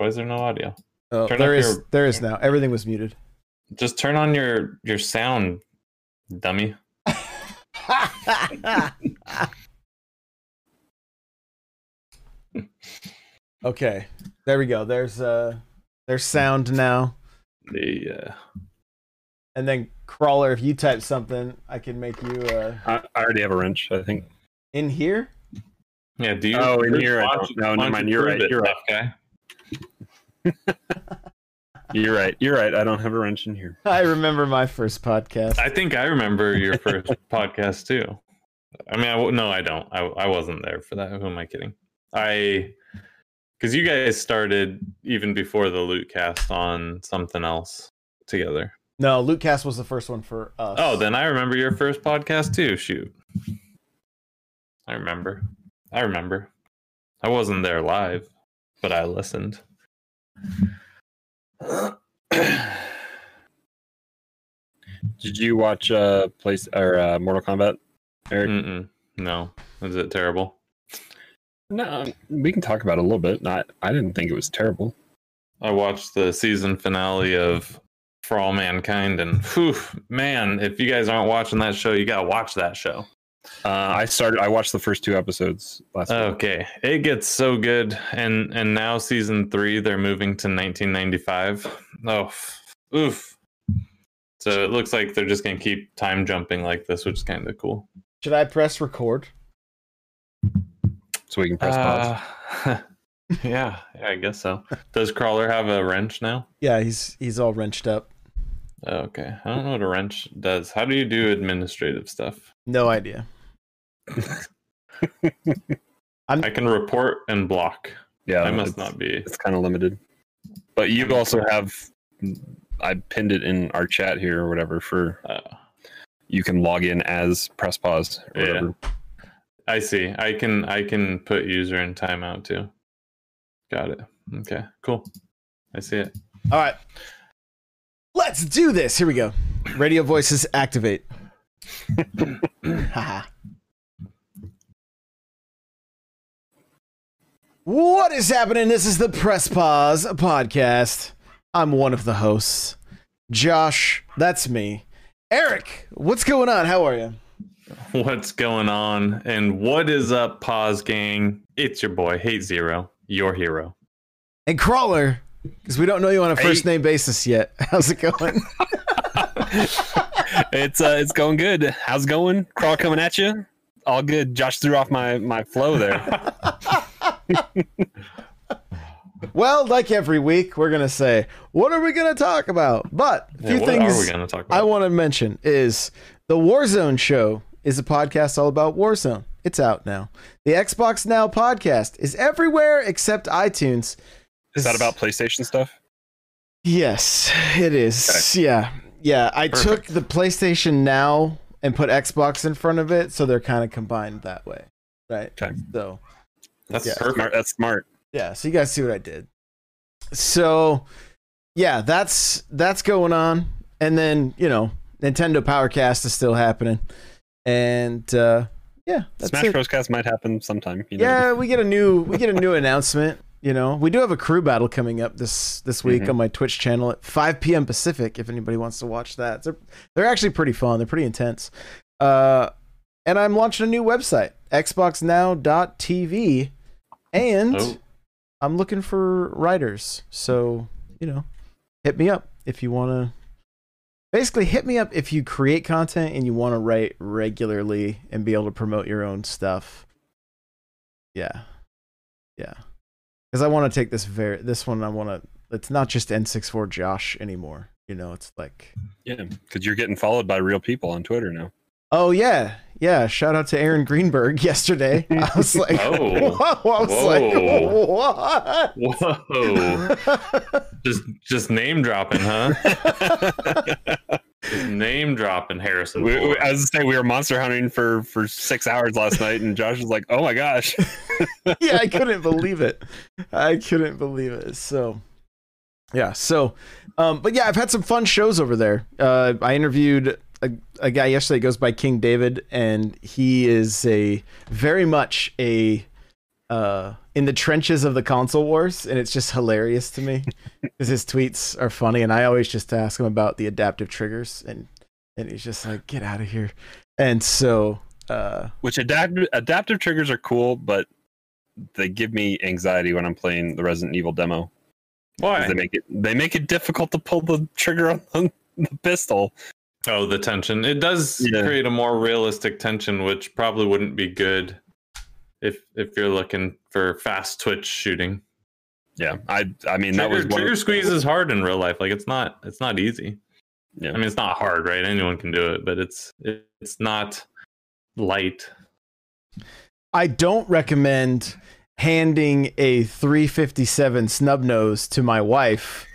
Why is there no audio? Oh, Turn there up is your- there is now. Everything was muted. Just turn on your your sound, dummy. okay. There we go. There's uh there's sound now. The uh, And then crawler, if you type something, I can make you uh I, I already have a wrench. I think. in here. yeah. Do you? Oh, in here, I don't- you- no, why never mind, you you're prove right, it, you're right. tough guy? You're right. You're right. I don't have a wrench in here. I remember my first podcast. I think I remember your first podcast too. I mean, I w- no, I don't. I I wasn't there for that. Who am I kidding? I because you guys started even before the loot cast on something else together. No, Lootcast was the first one for us. Oh, then I remember your first podcast too. Shoot, I remember. I remember. I wasn't there live, but I listened. Did you watch uh place or uh, Mortal Kombat? Eric? Mm-mm. No, is it terrible? No, we can talk about it a little bit. Not, I didn't think it was terrible. I watched the season finale of For All Mankind, and whew, man, if you guys aren't watching that show, you gotta watch that show. Uh, I started. I watched the first two episodes last week. Okay, it gets so good, and and now season three, they're moving to 1995. Oh, oof. So it looks like they're just gonna keep time jumping like this, which is kind of cool. Should I press record? So we can press pause. Uh, yeah, yeah, I guess so. Does Crawler have a wrench now? Yeah, he's he's all wrenched up. Okay, I don't know what a wrench does. How do you do administrative stuff? No idea. I'm can report and block. Yeah, I must not be. It's kind of limited. But you also have. I pinned it in our chat here or whatever for Uh, you can log in as press pause or Yeah. whatever. I see. I can I can put user in timeout too. Got it. Okay, cool. I see it. all right. Let's do this. Here we go. Radio voices activate. Haha. what is happening? This is the Press Pause podcast. I'm one of the hosts. Josh, that's me. Eric, what's going on? How are you? What's going on? And what is up, Pause Gang? It's your boy, Hate Zero, your hero. And Crawler, because we don't know you on a first name basis yet. How's it going? it's uh, it's going good. How's it going? Crawl coming at you. All good. Josh threw off my my flow there. well, like every week, we're gonna say, what are we gonna talk about? But a few what things are we gonna talk I want to mention is the Warzone show is a podcast all about Warzone. It's out now. The Xbox Now podcast is everywhere except iTunes. Is that about PlayStation stuff? Yes, it is. Yeah. Yeah. I took the PlayStation Now and put Xbox in front of it, so they're kind of combined that way. Right. Okay. So That's Yeah. Smart. That's smart. yeah, so you guys see what I did. So yeah, that's that's going on. And then, you know, Nintendo Powercast is still happening. And uh yeah, Smash it. Bros. Cast might happen sometime. You know? Yeah, we get a new we get a new announcement. You know, we do have a crew battle coming up this this week Mhm. on my Twitch channel at 5 p.m. Pacific. If anybody wants to watch that, they're they're actually pretty fun. They're pretty intense. Uh, and I'm launching a new website, XboxNow.tv, and Oh. I'm looking for writers. So you know, hit me up if you want to. Basically, hit me up if you create content and you want to write regularly and be able to promote your own stuff. Yeah, yeah. Because I want to take this very this one. I want to. It's not just N64 Josh anymore. You know, it's like, Yeah, because you're getting followed by real people on Twitter now. oh yeah, yeah. Shout out to Aaron Greenberg yesterday. I was like, Oh. whoa, I was Whoa. like, Whoa! just just name dropping, huh? Just name dropping Harrison. We, we, Ford. I was gonna say we were monster hunting for for six hours last night, and Josh was like, "Oh my gosh!" yeah, I couldn't believe it. I couldn't believe it. So, yeah. So, um, but yeah, I've had some fun shows over there. Uh, I interviewed a, a guy yesterday. Goes by King David, and he is a very much a uh, in the trenches of the console wars, and it's just hilarious to me because his tweets are funny, and I always just ask him about the adaptive triggers, and and he's just like, "Get out of here." And so, uh, Which adapt- adaptive triggers are cool, but they give me anxiety when I'm playing the Resident Evil demo. Why? They make it they make it difficult to pull the trigger on the, the pistol. Oh, the tension. It does Yeah. create a more realistic tension, which probably wouldn't be good if if you're looking for fast twitch shooting. Yeah, I I mean that was one trigger of, squeeze is hard in real life. Like it's not it's not easy. Yeah. I mean it's not hard, right? Anyone can do it, but it's it's not light. I don't recommend handing a 357 snub nose to my wife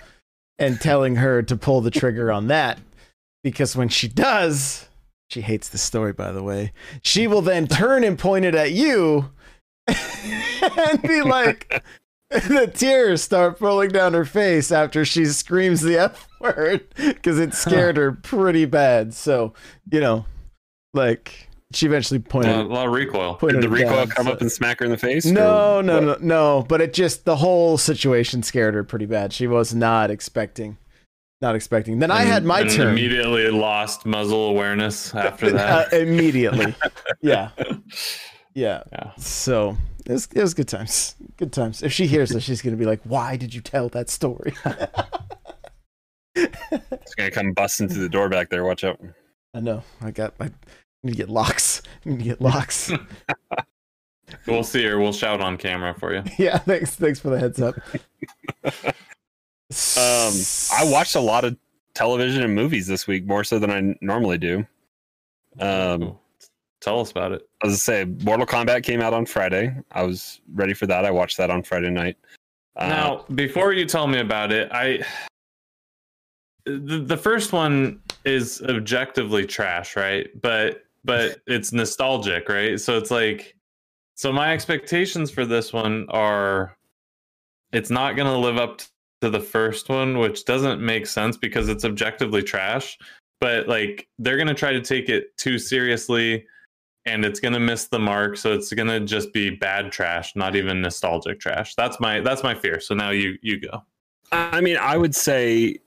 and telling her to pull the trigger on that because when she does, she hates the story by the way. She will then turn and point it at you and be like the tears start rolling down her face after she screams the F word because it scared her pretty bad. So, you know, like she eventually pointed lot, a lot of recoil. did the recoil down, come so- up and smack her in the face? no, or no, no, no. But it just the whole situation scared her pretty bad. She was not expecting, not expecting. Then I had my and turn Immediately lost muzzle awareness after that. Uh, immediately. Yeah, yeah. yeah. So it was, it was good times. Good times. If she hears this, she's gonna be like, "Why did you tell that story?" It's gonna come busting through the door back there. Watch out. I know. I got. I need to get locks. I need to get locks. We'll see her. We'll shout on camera for you. yeah. Thanks. Thanks for the heads up. Um, I watched a lot of television and movies this week, more so than I normally do. Um, Tell us about it. as I say, Mortal Kombat came out on Friday. I was ready for that. I watched that on Friday night. Uh, Now, before you tell me about it, I the, the first one is objectively trash, right? But but it's nostalgic, right? So it's like so my expectations for this one are it's not going to live up to the first one, which doesn't make sense because it's objectively trash, but like they're going to try to take it too seriously and it's going to miss the mark so it's going to just be bad trash not even nostalgic trash that's my that's my fear so now you you go I mean, I would say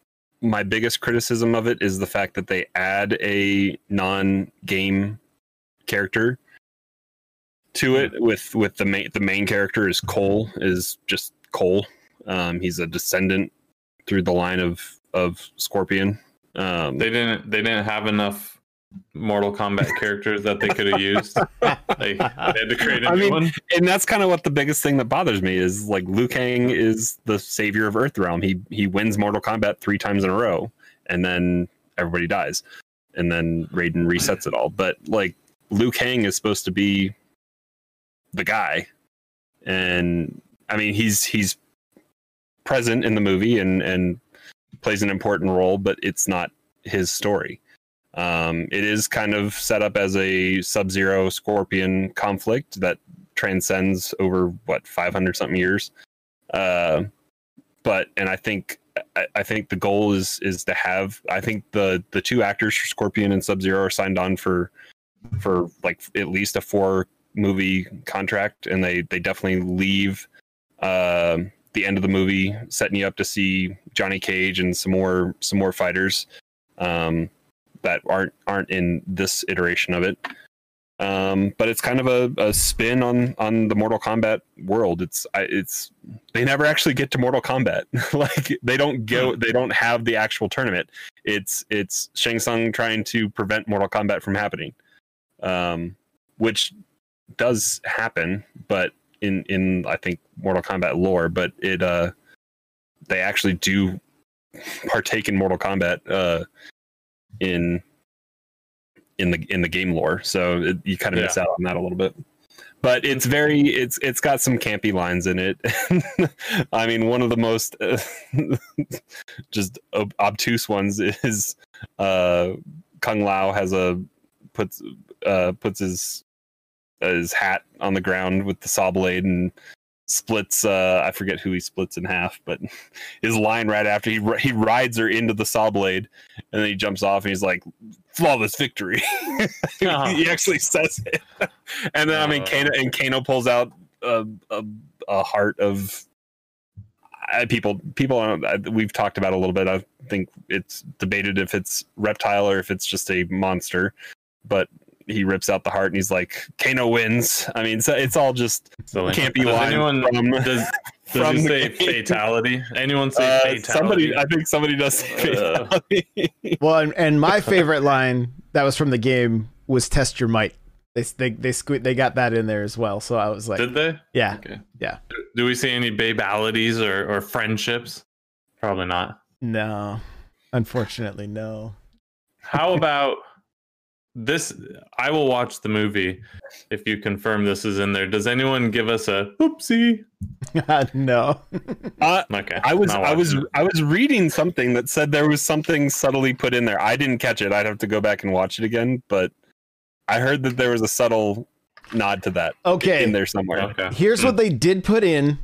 my biggest criticism of it is the fact that they add a non-game character to hmm. it. With with the main the main character is Cole is just Cole. Um, he's a descendant through the line of of Scorpion. Um, they didn't they didn't have enough mortal kombat characters that they could have used they, they had to create a I new mean, one and that's kind of what the biggest thing that bothers me is like Liu Kang is the savior of Earthrealm. He he wins Mortal Kombat three times in a row, and then everybody dies, and then Raiden resets it all. But like Liu Kang is supposed to be the guy, and I mean he's he's present in the movie and and plays an important role, but it's not his story. Um, it is kind of set up as a Sub Zero Scorpion conflict that transcends over what 500 something years. Uh, but and I think I, I think the goal is is to have I think the the two actors for Scorpion and Sub Zero are signed on for for like at least a four movie contract, and they they definitely leave. Uh, the end of the movie setting you up to see Johnny Cage and some more some more fighters. Um, that aren't aren't in this iteration of it. Um, but it's kind of a, a spin on on the Mortal Kombat world. It's I, it's they never actually get to Mortal Kombat. like they don't go they don't have the actual tournament. It's it's Shang Tsung trying to prevent Mortal Kombat from happening, um, which does happen, but in in I think Mortal Kombat lore. But it uh they actually do partake in Mortal Kombat. Uh, in in the in the game lore so it, you kind of miss out on that a little bit but it's very it's it's got some campy lines in it i mean one of the most uh, just ob- obtuse ones is uh kung lao has a puts uh puts his his hat on the ground with the saw blade and splits uh i forget who he splits in half but his line right after he he rides her into the saw blade and then he jumps off and he's like flawless victory Oh. he actually says it and then i mean kano and kano pulls out a a, a heart of I, people people uh, we've talked about a little bit. I think it's debated if it's reptile or if it's just a monster, but he rips out the heart and he's like, Kano wins. I mean, so it's all just So can't be does line anyone from does, does from he say game. fatality? Anyone say uh, fatality? somebody. I think somebody does say Uh. fatality. Well, and, and my favorite line that was from the game was "Test your might." They they they sque- they got that in there as well. So I was like, Did they? yeah, Okay. Yeah. Do, do we see any babalities or, or friendships? Probably not. no, unfortunately, no. How about this? I will watch the movie if you confirm this is in there. Does anyone give us a oopsie? no. Uh, Okay. I was I was it. I was reading something that said there was something subtly put in there. I didn't catch it. I'd have to go back and watch it again, but I heard that there was a subtle nod to that Okay. in there somewhere. Okay. Here's what they did put in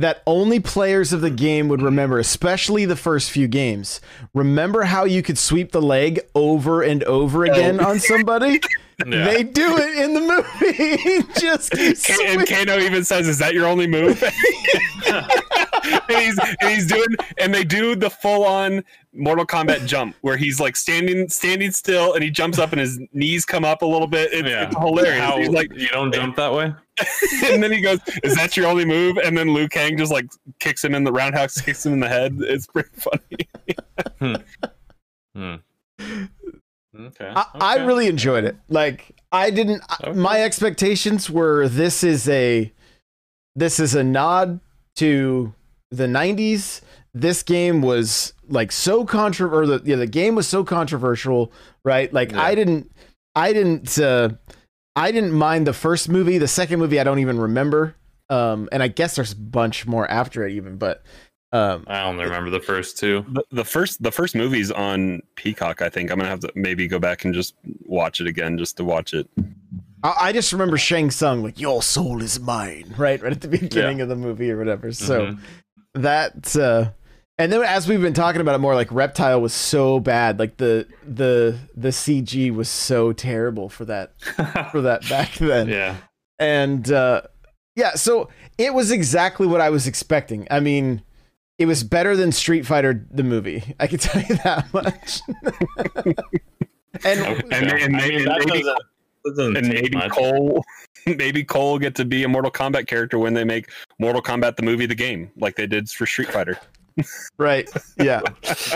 that only players of the mm-hmm. game would remember, especially the first few games. Remember how you could sweep the leg over and over again on somebody? Yeah. They do it in the movie. Just keep Ka- and. Kano even says, "Is that your only move?" and he's and he's doing and they do the full on Mortal Kombat jump where he's like standing standing still and he jumps up and his knees come up a little bit. It's, yeah. it's hilarious. How, He's like, you don't jump that way? and then he goes, "Is that your only move?" And then Liu Kang just like kicks him in the roundhouse, kicks him in the head. It's pretty funny. Hmm. Okay. I, I really enjoyed it. Like I didn't. Okay. My expectations were this is a this is a nod to the '90s. This game was like so contro or the yeah the game was so controversial, right? Like Yeah. I didn't I didn't uh, I didn't mind the first movie. The second movie I don't even remember. Um, and I guess there's a bunch more after it even, but um, I only remember the first two. The, the first the first movie's on Peacock. I think I'm gonna have to maybe go back and just watch it again just to watch it. I, I just remember Shang Tsung like "Your soul is mine," right, right at the beginning of the movie or whatever. So. Mhm. that uh and then as we've been talking about it more like reptile was so bad like the the the cg was so terrible for that for that back then yeah. and uh yeah so it was exactly what i was expecting i mean it was better than street fighter the movie i can tell you that much and Okay. And- and- I mean, and maybe- doesn't, And maybe. Cole, maybe Cole get to be a Mortal Kombat character when they make Mortal Kombat the movie the game, like they did for Street Fighter. Right yeah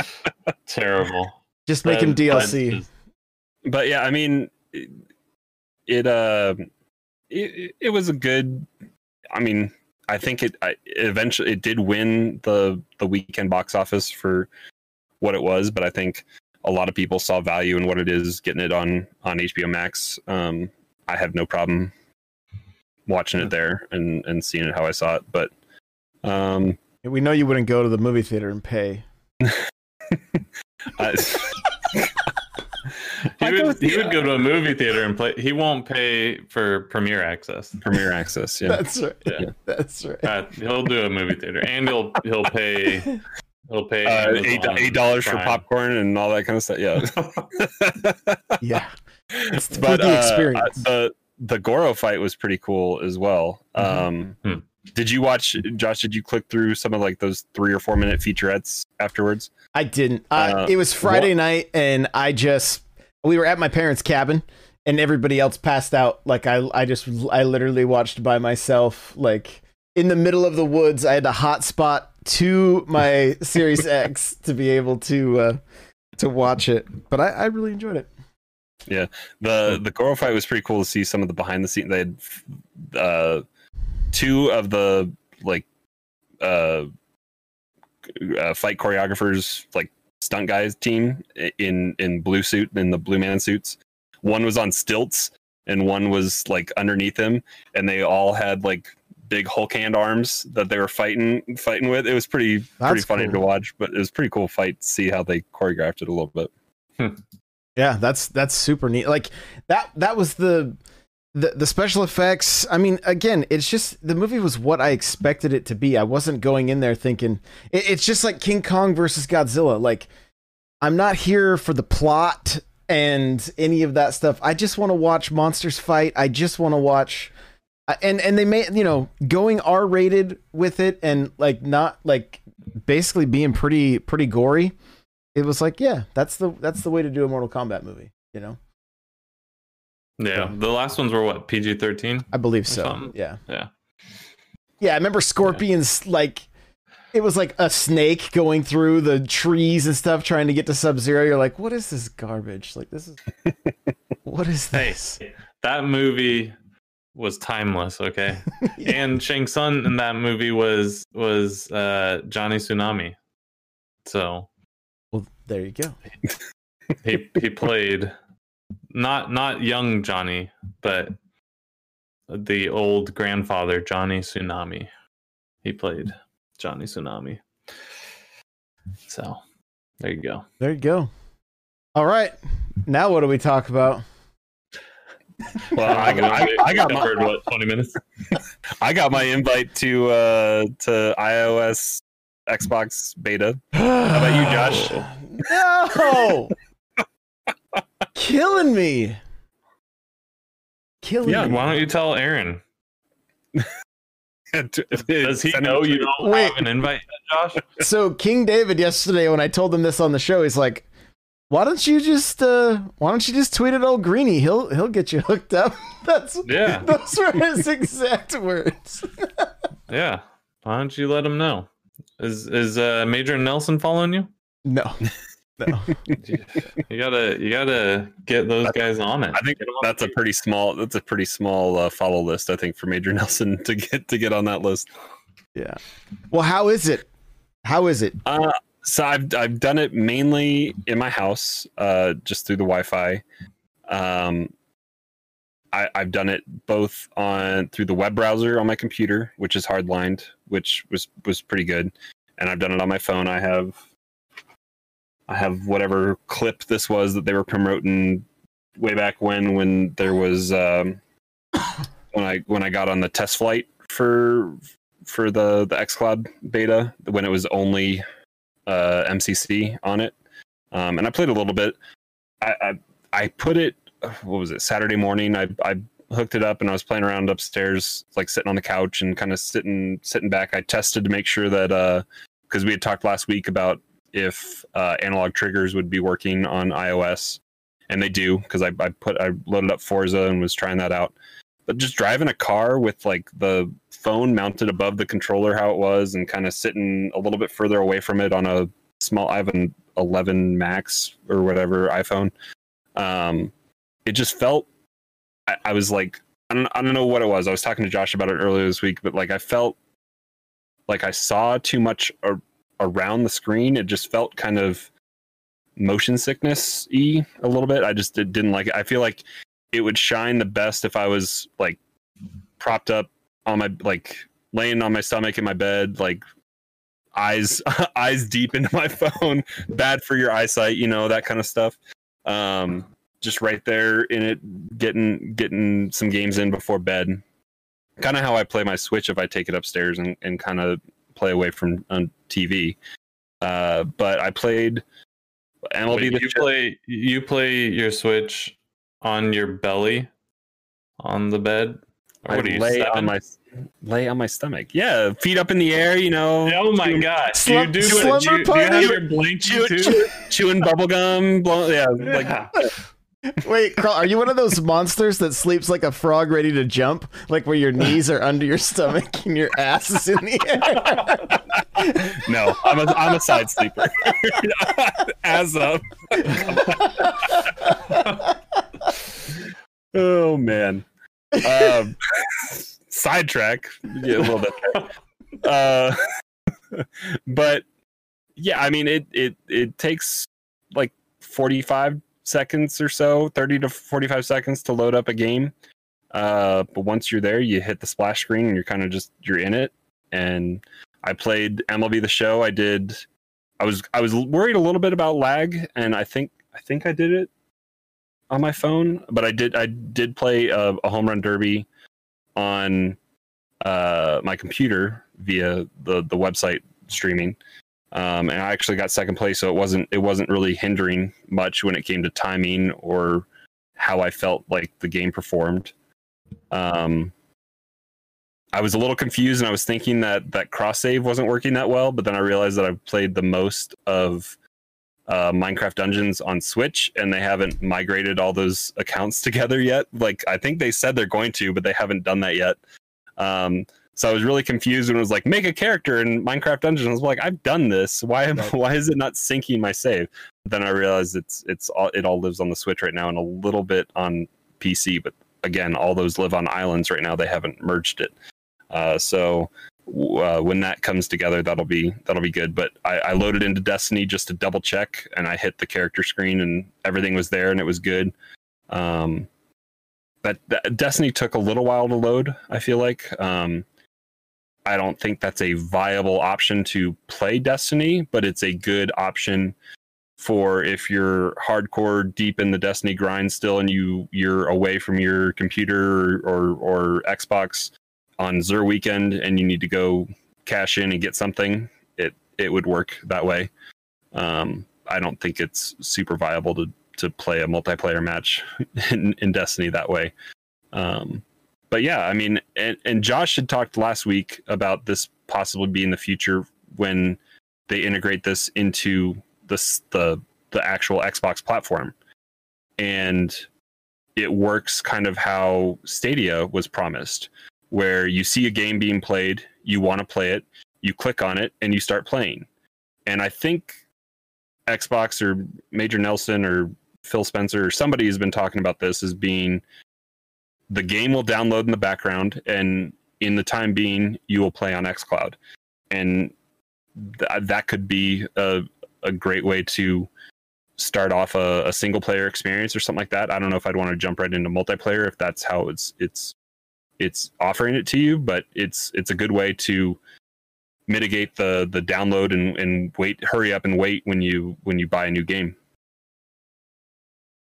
Terrible. just make him dlc just- But yeah, I mean, it, it uh, it, it was a good. I mean, I think it I, eventually it did win the the weekend box office for what it was, but I think a lot of people saw value in what it is getting it on on HBO Max. Um, I have no problem watching it there and and seeing it how I saw it, but um, we know you wouldn't go to the movie theater and pay I, He would, he would go to a movie theater and play. He won't pay for premiere access. Premiere Access, yeah. that's right Yeah. that's right Uh, he'll do a movie theater, and he'll he'll pay he'll pay Uh, eight eight dollars for popcorn and all that kind of stuff. Yeah, yeah it's for but the uh, experience the the Goro fight was pretty cool as well. Um, Hmm. Did you watch, Josh? Did you click through some of like those three or four minute featurettes afterwards? I didn't. Uh, Uh, it was Friday night, and I just we were at my parents' cabin, and everybody else passed out. Like I, I just I literally watched by myself, like in the middle of the woods. I had to hotspot to my Series X to be able to uh, to watch it. But I, I really enjoyed it. Yeah, the The Goro fight was pretty cool to see some of the behind the scenes. They had uh, two of the like uh, uh, fight choreographers, like stunt guys team in in blue suit in the blue man suits. One was on stilts and one was like underneath him, and they all had like big Hulk hand arms that they were fighting fighting with. It was pretty pretty funny cool. to watch, but it was a pretty cool fight to see how they choreographed it a little bit. Yeah, that's that's super neat. Like that that was the the the special effects. I mean, again, it's just the movie was what I expected it to be. I wasn't going in there thinking it, it's just like King Kong versus Godzilla. Like I'm not here for the plot and any of that stuff. I just want to watch monsters fight. I just want to watch and and they made you know going R rated with it and like not like basically being pretty pretty gory. It was like yeah, that's the that's the way to do a Mortal Kombat movie. You know, Yeah, the last ones were what PG thirteen. I believe so. something. Yeah, Yeah, yeah. I remember Scorpions like. It was like a snake going through the trees and stuff, trying to get to Sub Zero. You're like, what is this garbage? Like, this is what is Hey. this? that movie was timeless. Okay, and Shang Tsung in that movie was was uh, Johnny Tsunami. So Well, there you go. he he played not not young Johnny, but the old grandfather Johnny Tsunami. He played Johnny Tsunami. So there you go. There you go. All right. Now what do we talk about? Well, I got, I, I got my, what twenty minutes. I got my invite to uh to iOS Xbox beta. How about you, Josh? No. Killing me. Killing Yeah, me. Why don't you tell Aaron? Does he know you don't Wait. have an invite, Josh? So King David yesterday when I told him this on the show, he's like, "Why don't you just uh why don't you just tweet at old Greeny? He'll he'll get you hooked up." That's Yeah, those were his exact words. yeah. Why don't you let him know? Is is uh, Major Nelson following you? No. No. You gotta you gotta get those guys on it. I think Get 'em on that's a pretty small that's a pretty small uh, follow list. I think for Major Nelson to get to get on that list. Yeah. Well, how is it? How is it? Uh, so I've I've done it mainly in my house, uh, just through the Wi-Fi. Um, I, I've done it both on through the web browser on my computer, which is hardlined, which was was pretty good, and I've done it on my phone. I have I have whatever clip this was that they were promoting way back when when there was um, when I when I got on the test flight for for the the xCloud beta when it was only uh, MCC on it, um, and I played a little bit. I, I I put it. What was it? Saturday morning. I I hooked it up and I was playing around upstairs, like sitting on the couch and kind of sitting sitting back. I tested to make sure that because we had talked last week about if uh, analog triggers would be working on iOS, and they do because I I put I loaded up Forza and was trying that out. But just driving a car with like the phone mounted above the controller how it was and kind of sitting a little bit further away from it on a small I have an 11 Max or whatever iPhone. Um, it just felt I, I was like I don't I don't know what it was. I was talking to Josh about it earlier this week, but like I felt like I saw too much around the screen. It just felt kind of motion sickness y a little bit. I just did, didn't like it. I feel like it would shine the best if I was like propped up on my like laying on my stomach in my bed, like eyes eyes deep into my phone. Bad for your eyesight, you know that kind of stuff. Um, just right there in it, getting getting some games in before bed. Kind of how I play my Switch if I take it upstairs and, and kind of play away from on TV. Uh, but I played MLB Wait, the you Show- play you play your Switch on your belly on the bed. Or I what are you lay seven? on my lay on my stomach. Yeah, feet up in the air. You know, Oh my god! Do you Slum- do, slumber do, you, do you have your blankie chew, too? chew, chewing bubble gum. Blow, yeah, like Yeah. Wait, Carl, are you one of those monsters that sleeps like a frog ready to jump? Like where your knees are under your stomach and your ass is in the air? no, I'm a I'm a side sleeper. As up. oh man. Um, sidetrack. Yeah, a little bit. Uh, but yeah, I mean it it it takes like 45 seconds or so, 30 to 45 seconds to load up a game. Uh, but once you're there, you hit the splash screen and you're kind of just you're in it. And I played MLB the Show. I did. I was I was worried a little bit about lag, and I think I think I did it on my phone, but I did I did play a, a home run derby on uh, my computer via the the website streaming, um, and I actually got second place. So it wasn't it wasn't really hindering much when it came to timing or how I felt like the game performed. Um, I was a little confused and I was thinking that that cross save wasn't working that well, but then I realized that I've played the most of uh, Minecraft Dungeons on Switch and they haven't migrated all those accounts together yet. Like I think they said they're going to, but they haven't done that yet. Um, so I was really confused and it was like make a character in Minecraft Dungeons. I was like, I've done this. Why am Right. why is it not syncing my save? Then I realized it's it's all it all lives on the Switch right now and a little bit on PC, but again, all those live on islands right now. They haven't merged it. Uh, so uh, when that comes together, that'll be that'll be good. But I, I loaded into Destiny just to double check, and I hit the character screen, and everything was there, and it was good. Um, that Destiny took a little while to load. I feel like um, I don't think that's a viable option to play Destiny, but it's a good option for if you're hardcore deep in the Destiny grind still, and you you're away from your computer or or, or Xbox on Zur weekend, and you need to go cash in and get something. It it would work that way. Um, I don't think it's super viable to to play a multiplayer match in, in Destiny that way. Um, but yeah, I mean, and, and Josh had talked last week about this possibly being the future when they integrate this into this the the actual Xbox platform, and it works kind of how Stadia was promised, where you see a game being played, you want to play it, you click on it, and you start playing. And I think Xbox or Major Nelson or Phil Spencer or somebody has been talking about this as being the game will download in the background and in the time being you will play on xcloud and th- that could be a, a great way to start off a, a single player experience or something like that. I don't know if i'd want to jump right into multiplayer if that's how it's it's it's offering it to you but it's it's a good way to mitigate the the download and, and wait hurry up and wait when you when you buy a new game.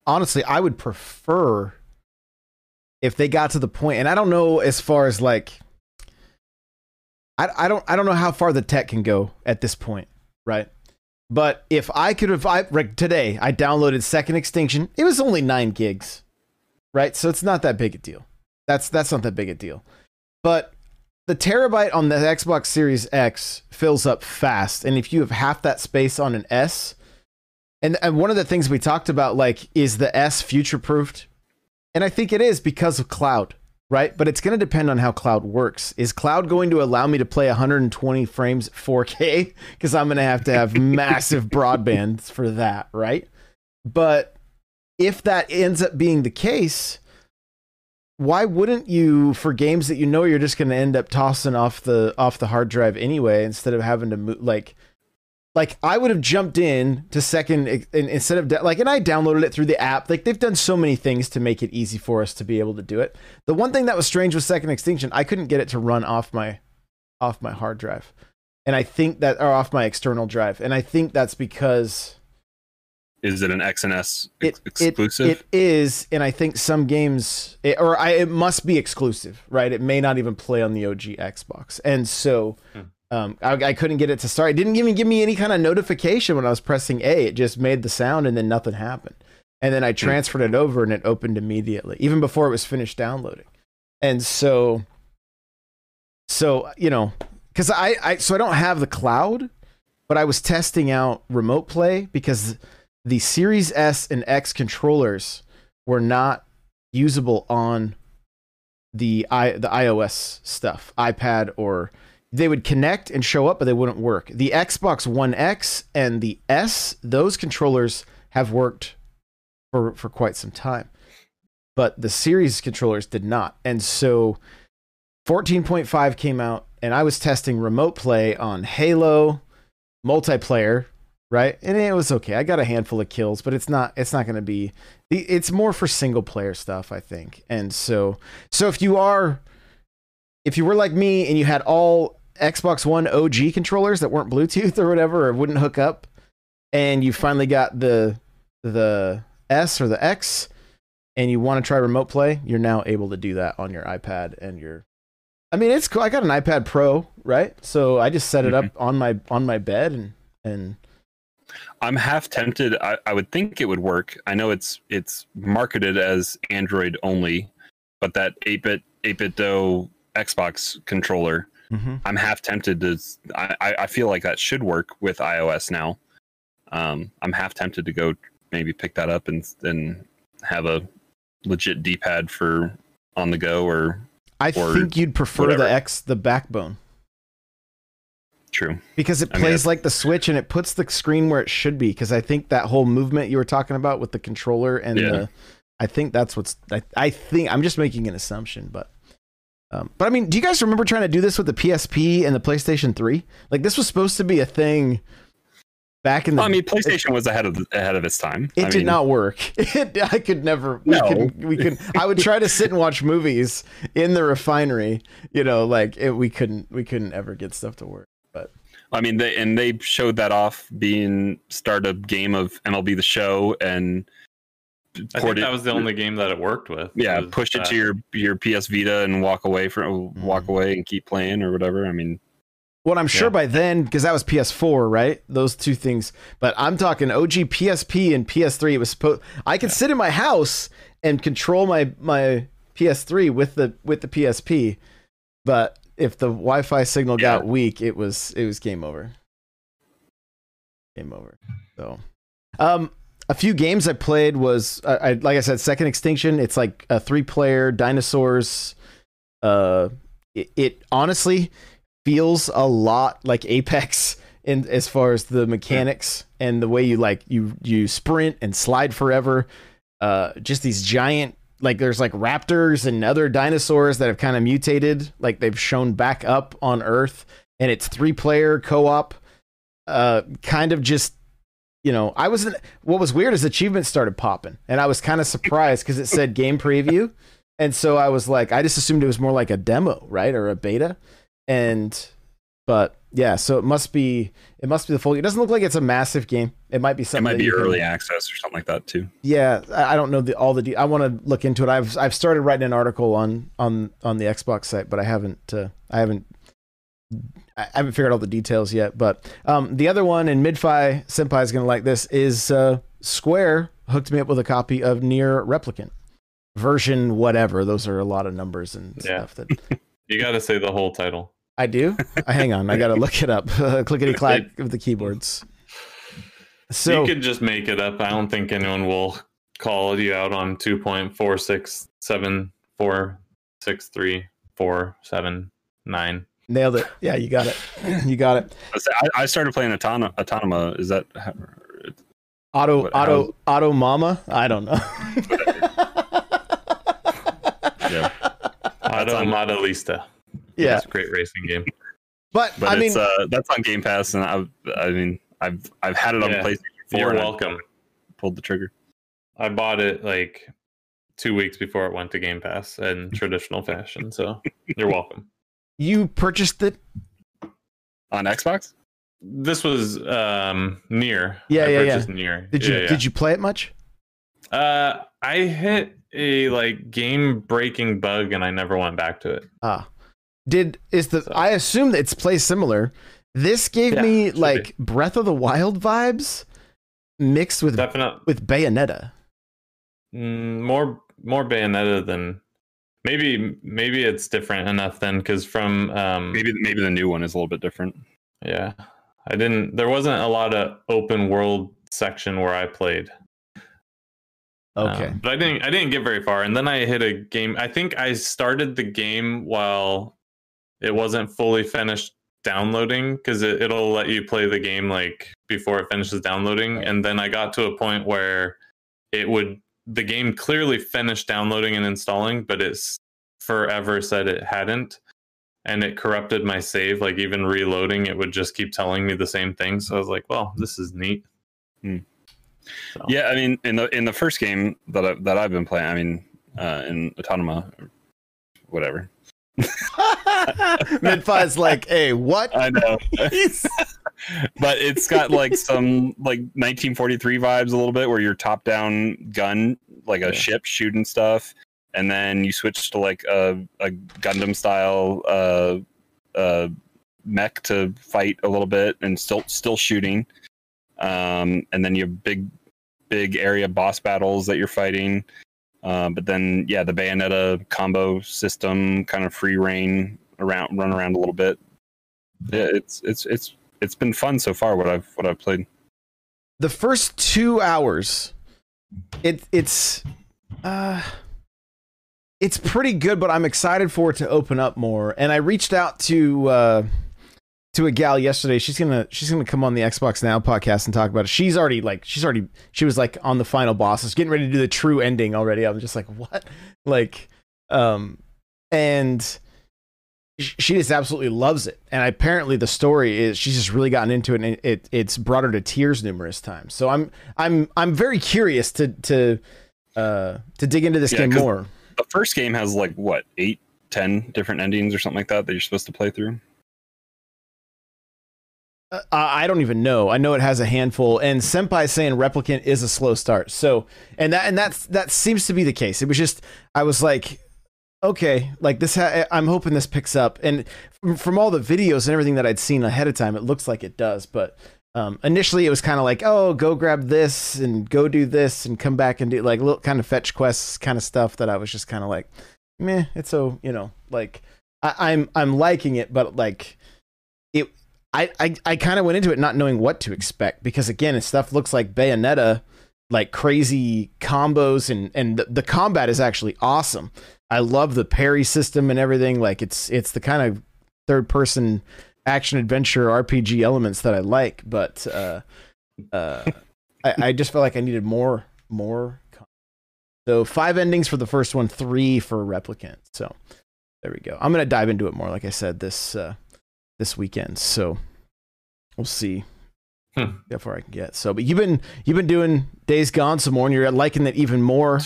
Honestly, I would prefer if they got to the point, and I don't know as far as like, I, I don't I don't know how far the tech can go at this point, right? But if I could have, I like today, I downloaded Second Extinction. It was only nine gigs, right? So it's not that big a deal. That's that's not that big a deal. But the terabyte on the Xbox Series X fills up fast, and if you have half that space on an S, and, and one of the things we talked about, like, is the S future proofed? And I think it is because of cloud, right? But it's going to depend on how cloud works. Is cloud going to allow me to play 120 frames 4K? Because I'm going to have to have massive broadband for that, right? But if that ends up being the case, why wouldn't you for games that you know you're just going to end up tossing off the off the hard drive anyway instead of having to move like like I would have jumped in to second instead of like and I downloaded it through the app. Like they've done so many things to make it easy for us to be able to do it. The one thing that was strange with Second Extinction, I couldn't get it to run off my off my hard drive. And I think that or off my external drive. And I think that's because is it an xns it, ex- exclusive It, it is, and I think some games, it, or I, it must be exclusive, right? It may not even play on the OG Xbox, and so Hmm. Um, I, I couldn't get it to start. It didn't even give me any kind of notification when I was pressing A. It just made the sound, and then nothing happened. And then I transferred it over, and it opened immediately, even before it was finished downloading. And so, so you know, because I, I, so I don't have the cloud, but I was testing out remote play because the Series S and X controllers were not usable on the i the iOS stuff, iPad or they would connect and show up, but they wouldn't work. The Xbox One X and the S, those controllers have worked for for quite some time, but the Series controllers did not, and so 14.5 came out, and I was testing remote play on Halo multiplayer right? And it was okay. I got a handful of kills but it's not it's not going to be it's more for single player stuff i think. And so so if you are if you were like me and you had all xbox one og controllers that weren't bluetooth or whatever or wouldn't hook up and you finally got the the s or the x and you want to try remote play you're now able to do that on your ipad and your i mean it's cool i got an ipad pro right so i just set it up mm-hmm. on my on my bed and and I'm half tempted. I, I would think it would work. I know it's it's marketed as Android only, but that 8-bit 8BitDo Xbox controller. Mm-hmm. I'm half tempted to. I, I feel like that should work with iOS now. Um, I'm half tempted to go maybe pick that up and and have a legit D-pad for on the go or I Or think you'd prefer whatever. the X, the backbone, true. because it I mean, plays it's- like the Switch and it puts the screen where it should be. Because I think that whole movement you were talking about with the controller and Yeah. the, I think that's what's. I, I think I'm just making an assumption, but. Um, but I mean, do you guys remember trying to do this with the PSP and the PlayStation 3? Like this was supposed to be a thing back in the Well, I mean, PlayStation was ahead of ahead of its time. It I did mean, not work. It, I could never. We No. could. We could. I would try to sit and watch movies in the refinery. You know, like it, we couldn't. We couldn't ever get stuff to work. But I mean, they and they showed that off being start a game of MLB the Show and I think port that was the only game that it worked with. yeah, was push it that. to your your PS Vita and walk away from walk Mhm. away and keep playing or whatever. I mean, Well, I'm sure Yeah. by then, because that was PS4, right? Those two things. But I'm talking OG PSP and PS3. It was supposed. I could sit in my house and control my my PS3 with the with the PSP, but if the Wi-Fi signal got Yeah. weak, it was it was game over. Game over. So, um, a few games I played was I, like I said, Second Extinction. It's like a three-player dinosaurs. Uh, it, it honestly feels a lot like Apex in as far as the mechanics and the way you like you you sprint and slide forever. Uh, just these giant like there's like raptors and other dinosaurs that have kind of mutated, like they've shown back up on Earth, and it's three player co op. Uh, kind of just you know, I wasn't. What was weird is achievements started popping, and I was kind of surprised because it said game preview, and so I was like, I just assumed it was more like a demo, right, or a beta, and but yeah, so it must be it must be the full. It doesn't look like it's a massive game. It might be something. it might be you can- early access or something like that too. yeah, I I don't know the, all the. De- I want to look into it. I've I've started writing an article on on on the Xbox site, but I haven't uh, I haven't I haven't figured out all the details yet. But um, the other one, and Midfi Senpai is going to like this, is uh, Square hooked me up with a copy of NieR Replicant version whatever. Those are a lot of numbers and Yeah. stuff that You got to say the whole title. I do. Uh, hang on, I got to look it up. Clickety clack of the keyboards. So you could just make it up. I don't think anyone will call you out on two point four six seven four six three four seven nine. Nailed it. Yeah, you got it. You got it. I I, I started playing Automa. Autonoma. Is that Auto, What- auto, auto, mama. I don't know. yeah? That's Auto on- Modellista. yeah, It's a great racing game. but, But I mean, uh, that's on Game Pass, and I've, I mean I've I've had it on Yeah. PlayStation 4 You're and I welcome. pulled the trigger. I bought it like two weeks before it went to Game Pass in traditional fashion. So you're welcome. You purchased it. On Xbox? This was um NieR. Yeah, I yeah, yeah. NieR. Did you Yeah, yeah. did you play it much? Uh, I hit a like game breaking bug and I never went back to it. Ah, did is the So- I assume that it's play similar. This gave Yeah, me should be. like Breath of the Wild vibes mixed with Definitely with Bayonetta. mm, more more Bayonetta than maybe maybe it's different enough then because from um Maybe maybe the new one is a little bit different. yeah I didn't there wasn't a lot of open world section where I played. Okay. Um, but I didn't I didn't get very far and then I hit a game I think I started the game while it wasn't fully finished downloading because it, it'll let you play the game like before it finishes downloading and then I got to a point where it would the game clearly finished downloading and installing but it's forever said it hadn't and it corrupted my save like even reloading it would just keep telling me the same thing so I was like well this is neat Hmm. So- Yeah, I mean in the in the first game that I, that I've been playing, I mean uh, in Autonoma, whatever. Midfi's like, hey, what? I know, He's- but it's got like some like 1943 vibes a little bit, where you're top down gun like a Yeah. ship shooting stuff, and then you switch to like a, a Gundam style uh, uh, mech to fight a little bit, and still still shooting. Um, and then you have big big area boss battles that you're fighting. Uh, but then, yeah, the Bayonetta combo system, kind of free reign around, run around a little bit. Yeah, it's it's it's it's been fun so far. What I've what I've played. The first two hours, it it's uh, it's pretty good, but I'm excited for it to open up more. And I reached out to uh, to a gal yesterday. She's gonna she's gonna come on the Xbox Now podcast and talk about it. She's already like she's already she was like on the final bosses, getting ready to do the true ending already. I'm just like what, like, um, and she just absolutely loves it. And apparently the story is she's just really gotten into it, and it, it it's brought her to tears numerous times. So I'm I'm I'm very curious to to uh to dig into this Yeah, game more. The first game has like what eight, ten different endings or something like that that you're supposed to play through. Uh, I don't even know. I know it has a handful, and Senpai saying replicant is a slow start. So, and that and that's that seems to be the case. It was just I was like, okay, like this. Ha- I'm hoping this picks up, and from, all the videos and everything that I'd seen ahead of time, it looks like it does. But um, initially, it was kind of like, oh, go grab this and go do this and come back and do like little kind of fetch quests kind of stuff that I was just kind of like, meh. It's so you know like I, I'm I'm liking it, but like it I, I, I kind of went into it not knowing what to expect because again, stuff looks like Bayonetta, like crazy combos and and the, the combat is actually awesome. I love the parry system and everything. Like it's it's the kind of third person action adventure RPG elements that I like, but uh, uh, I, I just felt like I needed more more. So five endings for the first one, three for Replicant. So there we go. I'm gonna dive into it more, like I said this uh, this weekend. So we'll see Hmm. how far I can get. So, but you've been you've been doing Days Gone some more, and you're liking it even more.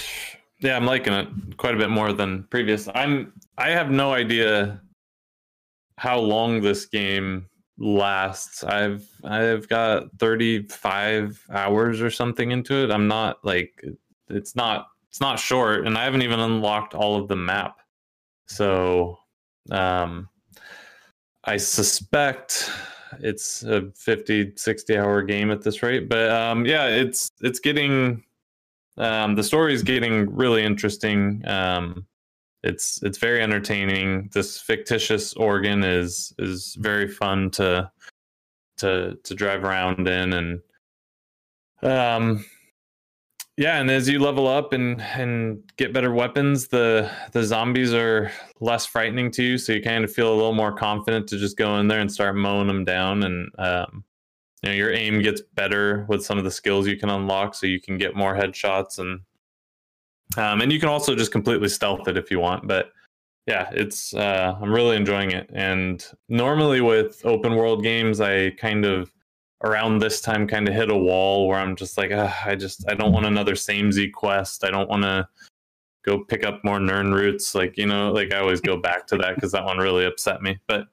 Yeah, I'm liking it quite a bit more than previous. I'm I have no idea how long this game lasts. I've I've got 35 hours or something into it. I'm not like it's not it's not short and I haven't even unlocked all of the map. So um I suspect it's a 50 60 hour game at this rate, but um yeah, it's it's getting um, the story is getting really interesting. Um, it's it's very entertaining. This fictitious organ is is very fun to to to drive around in, and um, yeah. And as you level up and and get better weapons, the the zombies are less frightening to you, so you kind of feel a little more confident to just go in there and start mowing them down. And um, you know your aim gets better with some of the skills you can unlock so you can get more headshots and um, and you can also just completely stealth it if you want but yeah it's uh, i'm really enjoying it. And normally with open world games i kind of around this time kind of hit a wall where i'm just like i just i don't want another same z quest. I don't want to go pick up more Nirnroots. Like you know like i always go back to that because that one really upset me but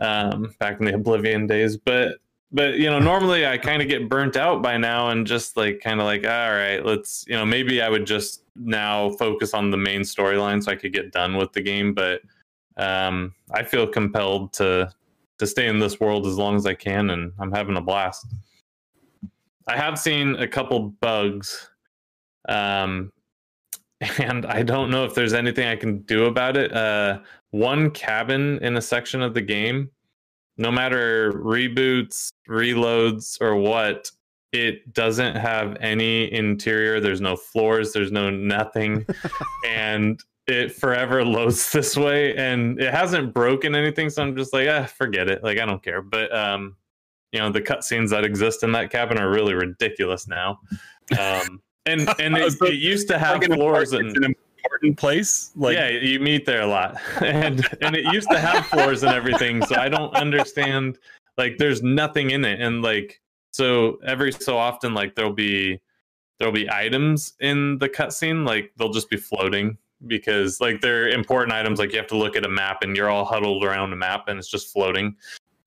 um back in the oblivion days. But but you know normally i kind of get burnt out by now and just like kind of like all right let's you know maybe i would just now focus on the main storyline so i could get done with the game but um i feel compelled to to stay in this world as long as i can and i'm having a blast. I have seen a couple bugs um and i don't know if there's anything i can do about it. Uh one cabin in a section of the game no matter reboots, reloads, or what, it doesn't have any interior. There's no floors, there's no nothing. and it forever loads this way. And it hasn't broken anything. So I'm just like, ah, forget it. Like, I don't care. But, um, you know, the cutscenes that exist in that cabin are really ridiculous now. Um, and and it, it used to have floors and important place. Like yeah, you meet there a lot, and and it used to have floors and everything. So I don't understand. Like, there's nothing in it, and like, so every so often, like there'll be there'll be items in the cutscene, like they'll just be floating because like they're important items. Like you have to look at a map, and you're all huddled around a map, and it's just floating.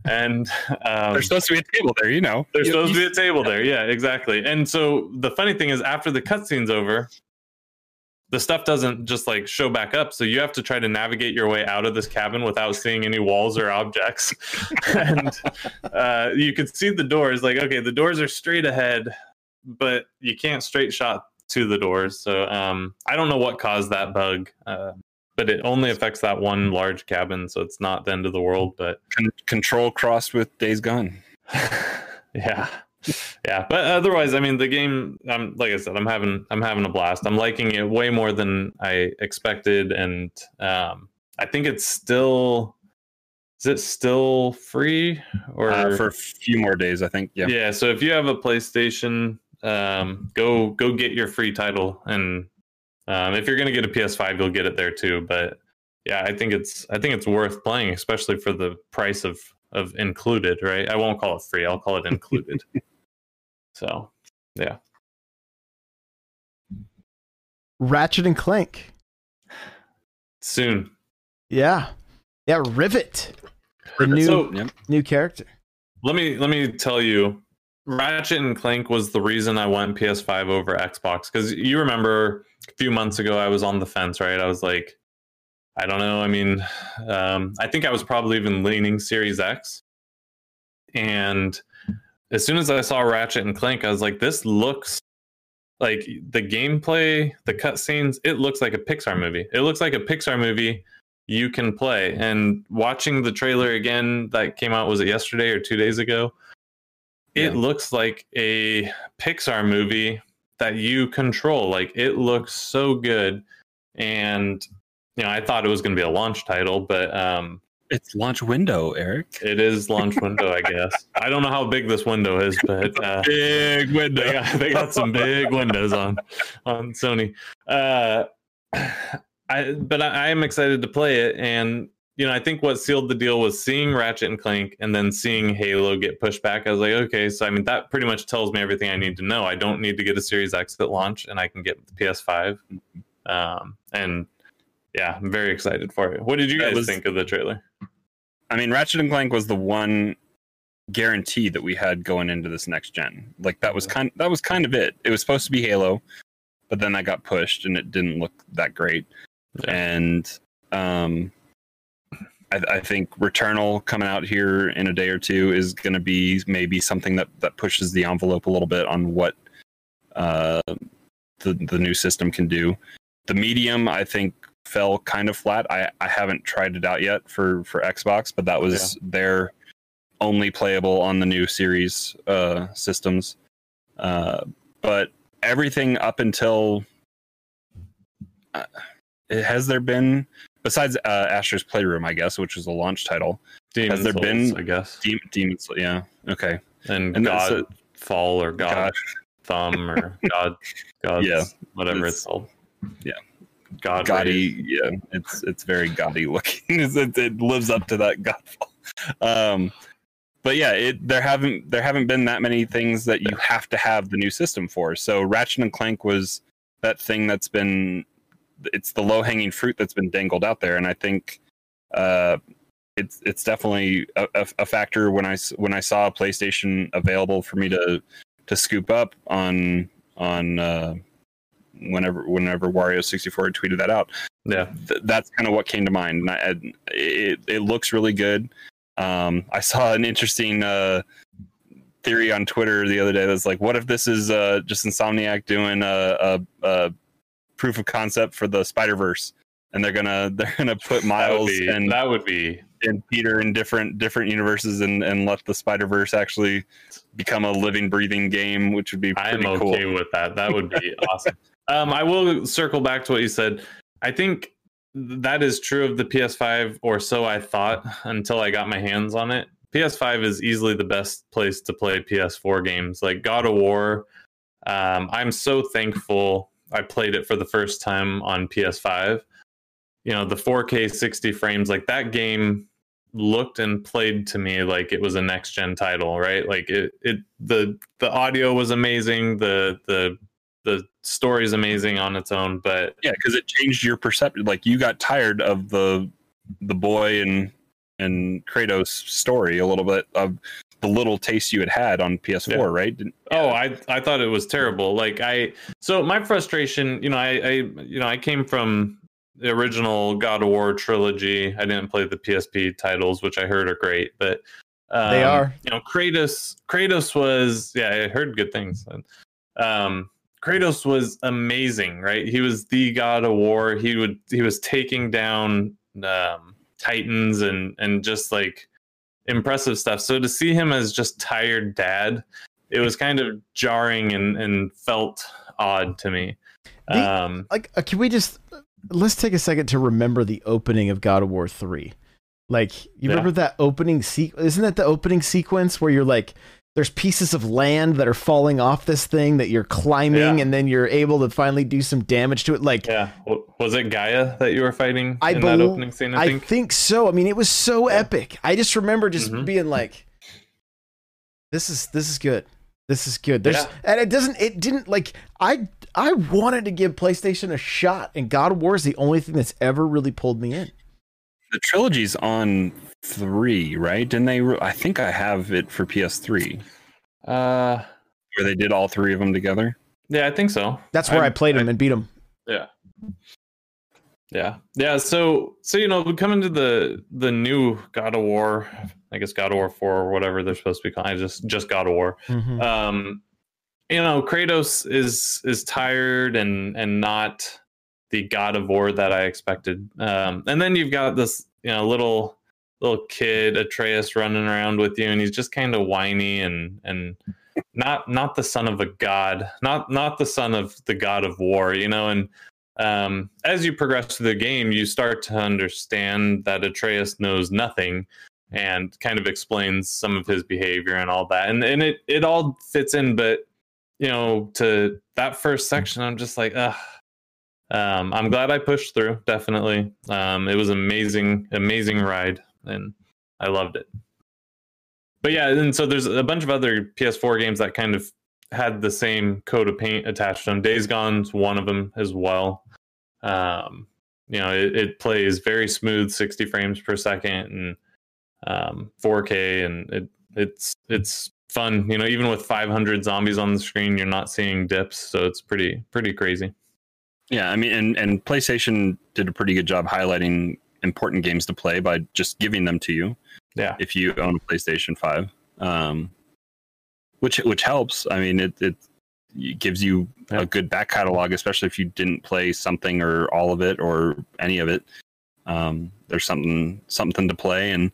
And um, there's supposed to be a table there, you know. there's supposed to be a table there. Yeah, exactly. And so the funny thing is, after the cutscene's over, the stuff doesn't just like show back up. So you have to try to navigate your way out of this cabin without seeing any walls or objects. and uh, you can see the doors. Like, okay, the doors are straight ahead, but you can't straight shot to the doors. So um, I don't know what caused that bug, uh, but it only affects that one large cabin, so it's not the end of the world. But Con- control crossed with Days Gone. yeah, yeah. But otherwise, I mean, the game. I'm like I said, I'm having I'm having a blast. I'm liking it way more than I expected, and um, I think it's still. Is it still free or Uh, for a few more days, I think. Yeah. yeah so if you have a playstation um go go get your free title and um if you're gonna get a ps5 you'll get it there too but yeah i think it's i think it's worth playing especially for the price of of included right i won't call it free i'll call it included so yeah Ratchet and Clank. soon Yeah. Yeah, Rivet. The new so Yep. new character. let me let me tell you ratchet and clank was the reason i went ps5 over xbox because you remember a few months ago i was on the fence right i was like i don't know i mean um, i think i was probably even leaning series x and as soon as i saw ratchet and clank i was like this looks like the gameplay the cutscenes it looks like a pixar movie it looks like a pixar movie you can play. And watching the trailer again that came out was it yesterday or two days ago? It Yeah. looks like a Pixar movie that you control. Like it looks so good. And you know, I thought it was going to be a launch title, but um, It's launch window, Eric. it is launch window, I guess. I don't know how big this window is, but uh, Big window. they got, they got some big windows on on Sony. Uh, I but I, I am excited to play it, and you know I think what sealed the deal was seeing Ratchet and Clank, and then seeing Halo get pushed back. I was like, okay, so I mean that pretty much tells me everything I need to know. I don't need to get a Series X at launch, and I can get the PS5. Um, and yeah, I'm very excited for it. What did you guys was- think of the trailer? I mean, Ratchet and Clank was the one guarantee that we had going into this next gen. Like that was kind that was kind of it. It was supposed to be Halo, but then that got pushed and it didn't look that great. Yeah. And um I, I think Returnal coming out here in a day or two is going to be maybe something that that pushes the envelope a little bit on what uh, the the new system can do. The medium, I think, fell kind of flat. I, I haven't tried it out yet for for Xbox, but that was their only playable on the new series uh, systems. Uh, but everything up until uh, has there been besides uh, Astro's Playroom, I guess, which was a launch title. Demon's there Souls, been- I guess, Demon, Demons, yeah, okay, and, and God a- Fall or God gosh, thumb or God, God, Yeah. whatever It's- it's, called. yeah. God, gaudy. Yeah, it's it's very gaudy looking. it, it lives up to that godfall. Um, but yeah, it there haven't there haven't been that many things that you have to have the new system for. So Ratchet and Clank was that thing that's been it's the low hanging fruit that's been dangled out there, and I think uh, it's it's definitely a, a, factor when I when I saw a PlayStation available for me to to scoop up on on. Uh, whenever whenever Wario sixty four tweeted that out, yeah, th- that's kind of what came to mind. And I, I- it it looks really good. Um, I saw an interesting uh, theory on Twitter the other day that's like, what if this is uh, just Insomniac doing a, a, a proof of concept for the Spider Verse, and they're gonna they're gonna put that Miles be and that would be and Peter in different different universes and and let the Spider Verse actually become a living breathing game, which would be I pretty am cool. okay with that. That would be awesome. Um, I will circle back to what you said. I think that is true of the PS5, or so I thought until I got my hands on it. PS5 is easily the best place to play PS4 games, like God of War. Um, I'm so thankful I played it for the first time on PS5. You know, the 4K 60 frames, like that game looked and played to me like it was a next gen title, right? Like it, it the the audio was amazing, the the the story is amazing on its own, but Yeah, because it changed your perception. Like you got tired of the the boy and and Kratos story a little bit of the little taste you had had on PS4, Yeah. right? Didn't- Oh, I I thought it was terrible. Like I so my frustration, you know, I, I you know, I came from the original God of War trilogy. I didn't play the PSP titles, which I heard are great, but um, They are. You know, Kratos Kratos was yeah, I heard good things. Um Kratos was amazing, right? He was the god of war. He would he was taking down um, titans and and just like impressive stuff. So to see him as just tired dad, it was kind of jarring and and felt odd to me. The- Um, like uh, can we just let's take a second to remember the opening of God of War 3. Like you Yeah. remember that opening sequence isn't that the opening sequence where you're like there's pieces of land that are falling off this thing that you're climbing Yeah. and then you're able to finally do some damage to it like yeah, was it Gaia that you were fighting I in that opening scene? I, I think. think so. I mean, it was so Yeah. epic. I just remember just Mhm. being like, "This is this is good. This is good." There's Yeah. and it doesn't. It didn't like I I wanted to give PlayStation a shot, and God of War is the only thing that's ever really pulled me in. The trilogy's on three, right? Didn't they? re- I think I have it for PS3, Uh, where they did all three of them together. yeah, I think so. That's where I, I- played them and beat them. Yeah. Yeah. Yeah. So so you know, we come into the the new God of War, I guess God of War 4 or whatever they're supposed to be called. I just just God of War. Mhm. Um you know, Kratos is is tired and and not the God of War that I expected. Um and then you've got this, you know, little little kid Atreus running around with you and he's just kind of whiny and and not not the son of a god, not not the son of the god of war, you know, and um, as you progress through the game, you start to understand that Atreus knows nothing and kind of explains some of his behavior and all that. And and it it all fits in, but you know, to that first section, I'm just like, ugh. Um, I'm glad I pushed through, definitely. Um, it was amazing, amazing ride, and I loved it. But yeah, and so there's a bunch of other PS4 games that kind of had the same coat of paint attached to them. Days Gone's one of them as well. Um, you know, it, it plays very smooth, 60 frames per second, and um, 4K, and it it's it's fun. You know, even with 500 zombies on the screen, you're not seeing dips, so it's pretty pretty crazy. Yeah, I mean, and and PlayStation did a pretty good job highlighting important games to play by just giving them to you Yeah, if you own a PlayStation Five, um, which which helps. I mean, it it, it gives you Yeah. a good back catalog, especially if you didn't play something or all of it or any of it. Um, there's something something to play, and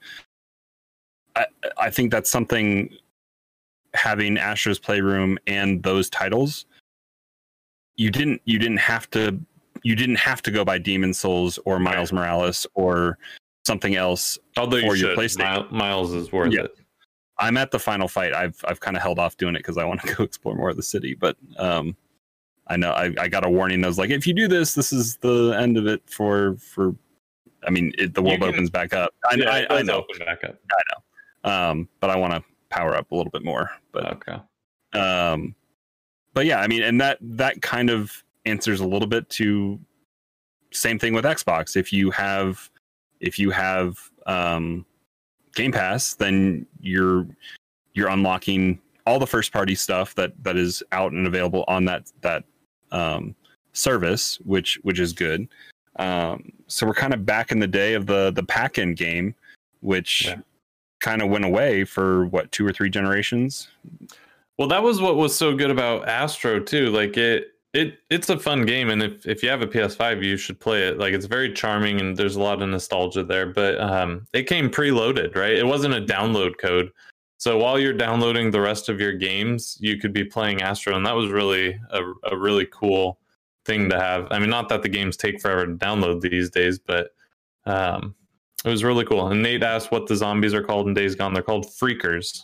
I I think that's something having Astro's Playroom and those titles. You didn't you didn't have to you didn't have to go by Demon Souls or Miles Morales or something else although you your should. PlayStation. Miles is worth Yeah. it. I'm at the final fight. I've I've kind of held off doing it because I want to go explore more of the city. But um, I know I, I got a warning that was like, if you do this, this is the end of it for for. I mean, it, the world can- opens back up. I, yeah, I, it I know, Open back up. um, but I want to power up a little bit more. But Okay. um, but yeah, I mean, and that that kind of answers a little bit to same thing with Xbox. If you have if you have um, Game Pass, then you're you're unlocking all the first party stuff that that is out and available on that that um, service, which which is good. Um, so we're kind of back in the day of the the pack in game, which Yeah. kind of went away for what two or three generations. Well, that was what was so good about Astro too. Like it, it, it's a fun game, and if if you have a PS5, you should play it. Like it's very charming, and there's a lot of nostalgia there. But um, it came preloaded, right? It wasn't a download code. So while you're downloading the rest of your games, you could be playing Astro, and that was really a, a really cool thing to have. I mean, not that the games take forever to download these days, but um, it was really cool. And Nate asked what the zombies are called in Days Gone. They're called Freakers.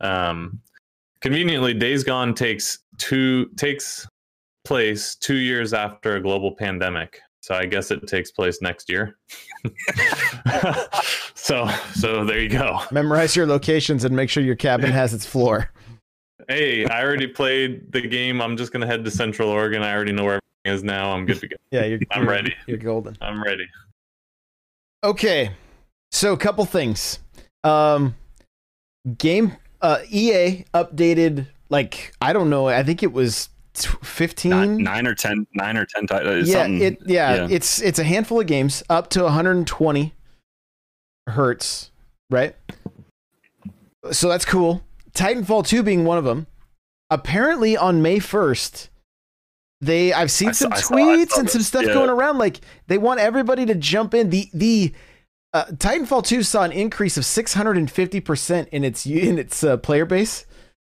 Um, conveniently, Days Gone takes two takes place two years after a global pandemic. So I guess it takes place next year. so so there you go. Memorize your locations and make sure your cabin has its floor. Hey, I already played the game. I'm just gonna head to Central Oregon. I already know where everything is now. I'm good to go. Yeah, you're, I'm you're- ready. You're golden. I'm ready. Okay, so a couple things. Um, game uh, EA updated like I don't know. I think it was t- fifteen. Nine, nine or ten, nine or ten titles. yeah, something. it yeah, yeah. it's it's a handful of games up to 120 hertz, right? So that's cool. Titanfall 2 being one of them. Apparently on May 1st, they I've seen I some saw- tweets saw and some stuff yeah. going around like they want everybody to jump in. The the uh, Titanfall 2 saw an increase of 650% in its in its uh, player base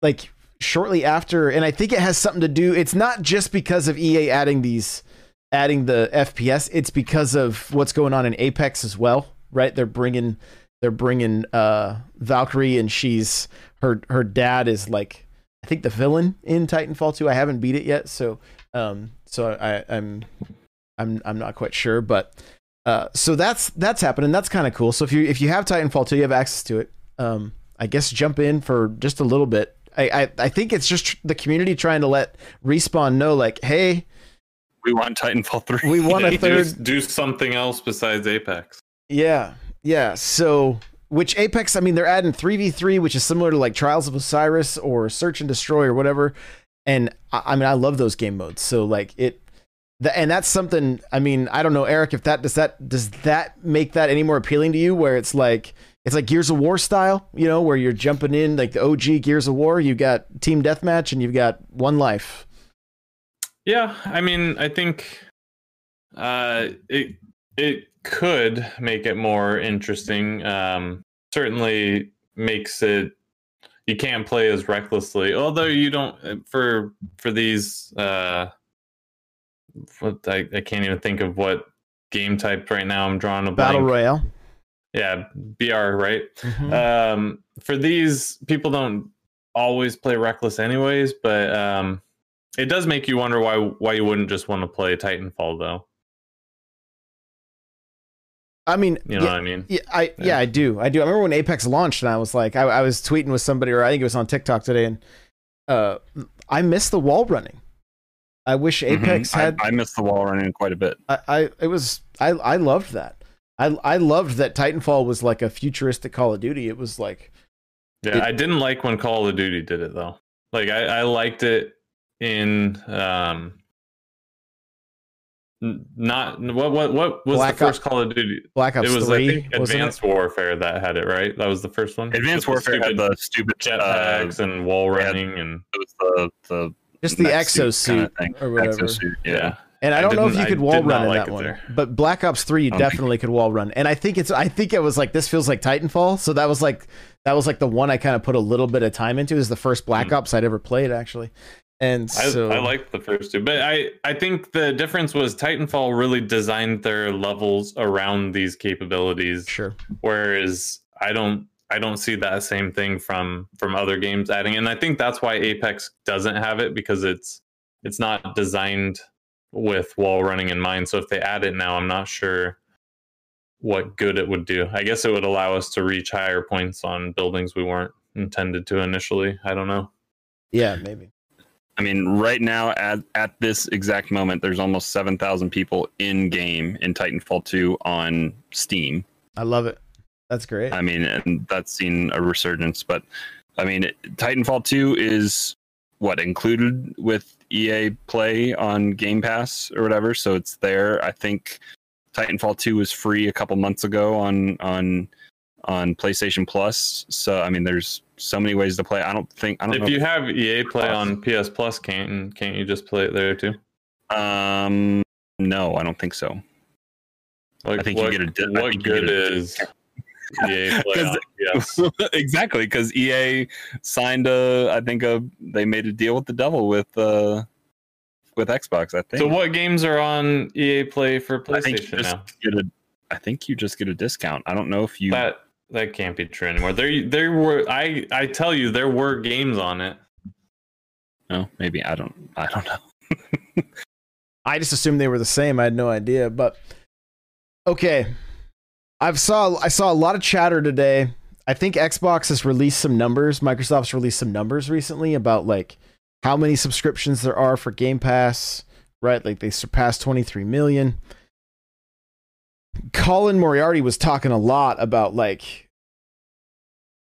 like shortly after and I think it has something to do it's not just because of EA adding these adding the FPS it's because of what's going on in Apex as well right? They're bringing they're bringing uh Valkyrie and she's her her dad is like I think the villain in Titanfall 2 I haven't beat it yet so um so I I'm I'm I'm not quite sure but uh so that's that's happening that's kind of cool. So if you if you have Titanfall 2 you have access to it um I guess jump in for just a little bit I, I, I think it's just the community trying to let respawn know like hey We want Titanfall three. we want a do, third do something else besides Apex. Yeah, yeah. So, which Apex? I mean, they're adding three v three, which is similar to like Trials of Osiris or Search and Destroy or whatever. And I, I mean, I love those game modes. So like it, the, and that's something. I mean, I don't know, Eric. If that does that does that make that any more appealing to you? Where it's like it's like Gears of War style, you know, where you're jumping in like the OG Gears of War. You got team deathmatch and you've got one life. Yeah, I mean, I think uh, it it could make it more interesting. Um, certainly makes it you can't play as recklessly. Although you don't for for these. Uh, what I, I can't even think of what game type right now. I'm drawing a Battle blank. Royale. Yeah, BR, right? Mhm. um for these people don't always play reckless anyways but um it does make you wonder why why you wouldn't just want to play titanfall though I mean, you know yeah, what i mean Yeah, I yeah. Yeah. I do. I do. I remember when Apex launched, and I was like, I, I was tweeting with somebody, or I think it was on TikTok today, and uh, I missed the wall running. I wish Mhm. Apex I- had. I, missed the wall running quite a bit. I, I it was I I loved that. I I loved that Titanfall was like a futuristic Call of Duty. It was like yeah it- i didn't like when call of duty did it though like i i liked it in um not what what what was Black the first Ops- call of duty Black Ops it was Three. i think advanced warfare that had it right that was the first one Advanced With the Warfare had the stupid uh, jetpacks and wall running and it was the the Just the mech exosuit kinda thing. or whatever. exosuit. yeah. Yeah. And I I don't know if you I could wall run in like that one, there. but Black Ops Three you definitely could wall run. And I think it's I think it was like this feels like Titanfall. So that was like that was like the one I kind of put a little bit of time into. Is the first Black Mm. Ops I'd ever played actually. And I, so I liked the first two, but I, I think the difference was Titanfall really designed their levels around these capabilities, sure. whereas I don't I don't see that same thing from from other games adding, and I think that's why Apex doesn't have it because it's it's not designed with wall running in mind. So if they add it now, I'm not sure what good it would do. I guess it would allow us to reach higher points on buildings we weren't intended to initially. I don't know. Yeah, maybe. I mean, right now at at this exact moment, there's almost seven thousand people in game in Titanfall 2 on Steam. I love it. That's great. I mean, and that's seen a resurgence. But I mean, it- Titanfall 2 is what included with EA Play on Game Pass or whatever, so it's there. I think Titanfall 2 was free a couple months ago on on on PlayStation Plus. So I mean, there's so many ways to play. I don't think I don't If you have EA Play on PS Plus, can't can't you just play it there too? um, no, I don't think so. Like, I think you get a di- what good get a is EA Play 'Cause on PS? exactly, because EA signed a. I think a they made a deal with the devil with uh with Xbox. I think. So what games are on EA Play for I think you PlayStation just now? get a. I think you just get a discount. I don't know if you. That that can't be true anymore. There there were I I tell you there were games on it. no, maybe I don't. I don't know. I just assumed they were the same. I had no idea, but okay. I've saw I saw a lot of chatter today. I think Xbox has released some numbers. Microsoft's released some numbers recently about like how many subscriptions there are for Game Pass, right? Like they surpassed 23 million. Colin Moriarty was talking a lot about like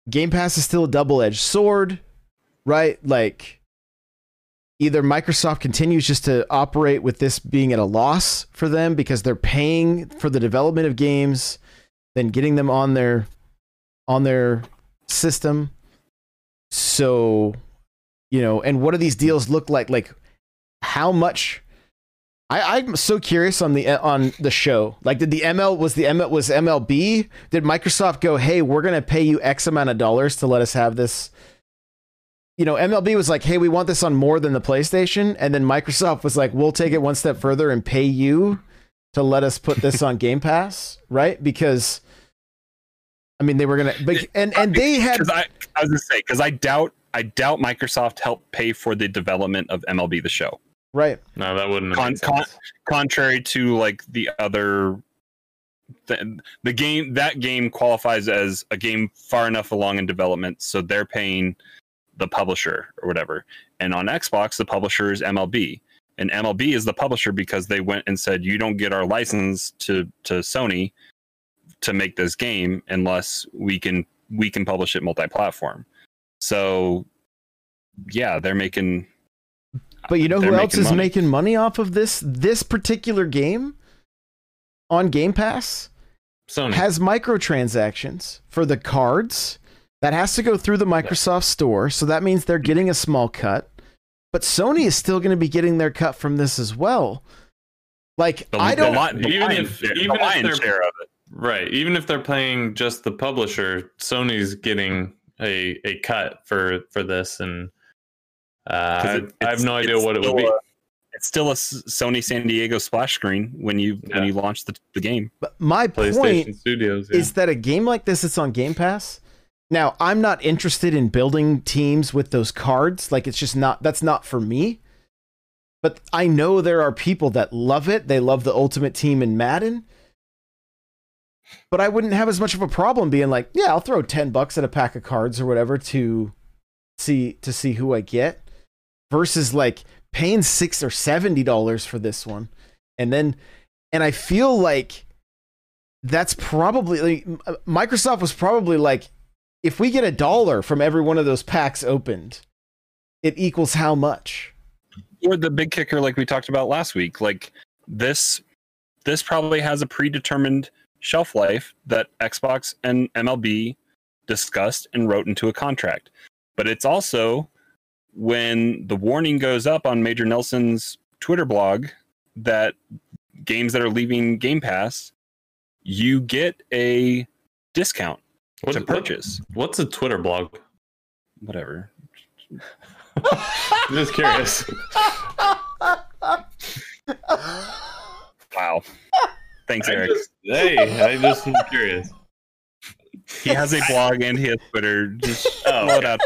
Game Pass is still a double-edged sword, right? Like either Microsoft continues just to operate with this being at a loss for them because they're paying for the development of games, then getting them on their on their system. So, you know, and what do these deals look like? Like how much I, I'm so curious on the on the show. Like, did the ML was the ML was MLB? Did Microsoft go, hey, we're gonna pay you X amount of dollars to let us have this? You know, MLB was like, hey, we want this on more than the PlayStation, and then Microsoft was like, we'll take it one step further and pay you to let us put this on Game Pass, right? Because I mean, they were gonna, but, and and they had. I, I was gonna say because I doubt I doubt Microsoft helped pay for the development of MLB the Show. Right. No, that wouldn't. Con- Have con- Contrary to like the other, the, the game that game qualifies as a game far enough along in development, so they're paying the publisher or whatever. And on Xbox, the publisher is MLB, and MLB is the publisher because they went and said you don't get our license to to Sony to make this game unless we can we can publish it multi-platform. So yeah, they're making But you know who else is money. making money off of this this particular game on Game Pass? Sony. Has microtransactions for the cards. That has to go through the Microsoft store, so that means they're getting a small cut. But Sony is still going to be getting their cut from this as well. Like the, I don't the, li- the even lion- if- the even if lion's they're- share of it. Right. Even if they're paying just the publisher, Sony's getting a, a cut for for this, and uh, 'Cause I, it- I have no idea what it would still be. a- it's still a Sony San Diego splash screen when you Yeah. when you launch the, the game. but my PlayStation point Studios. Yeah. is that a game like this that's on Game Pass. Now, I'm not interested in building teams with those cards. Like it's just not that's not for me. But I know there are people that love it. They love the ultimate team in Madden. But I wouldn't have as much of a problem being like, yeah, I'll throw 10 bucks at a pack of cards or whatever to see to see who I get versus like paying 6 or 70 dollars for this one. And then and I feel like that's probably like, uh, Microsoft was probably like, if we get a dollar from every one of those packs opened, it equals how much? Or the big kicker, like we talked about last week, like this this probably has a predetermined shelf life that Xbox and MLB discussed and wrote into a contract. But it's also when the warning goes up on Major Nelson's Twitter blog that games that are leaving Game Pass, you get a discount What- to what- purchase. what's a Twitter blog? Whatever. I'm just curious. Wow. Thanks, I Eric. just, hey, I just am curious. He has a blog and he has Twitter. Just Oh, it out.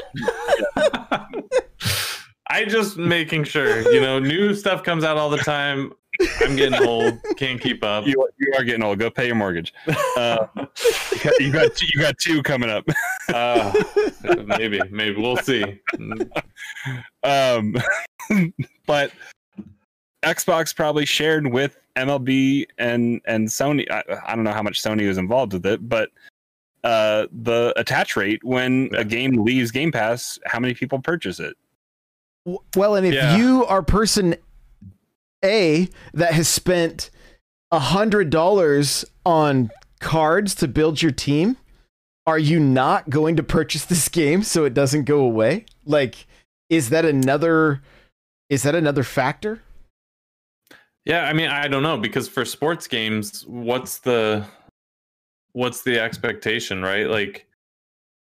I just making sure, you know, new stuff comes out all the time. I'm getting old, can't keep up. You, you are getting old. Go pay your mortgage. Uh, you, got, you got you got two coming up. Uh, maybe, maybe we'll see. Um, but Xbox probably shared with MLB and and Sony. I, I don't know how much Sony was involved with it, but uh, the attach rate when Yeah. a game leaves Game Pass, how many people purchase it? Well, and if Yeah. you are person A that has spent a hundred dollars on cards to build your team, are you not going to purchase this game so it doesn't go away? Like, is that another? Is that another factor? Yeah, I mean, I don't know because for sports games, what's the what's the expectation, right? Like,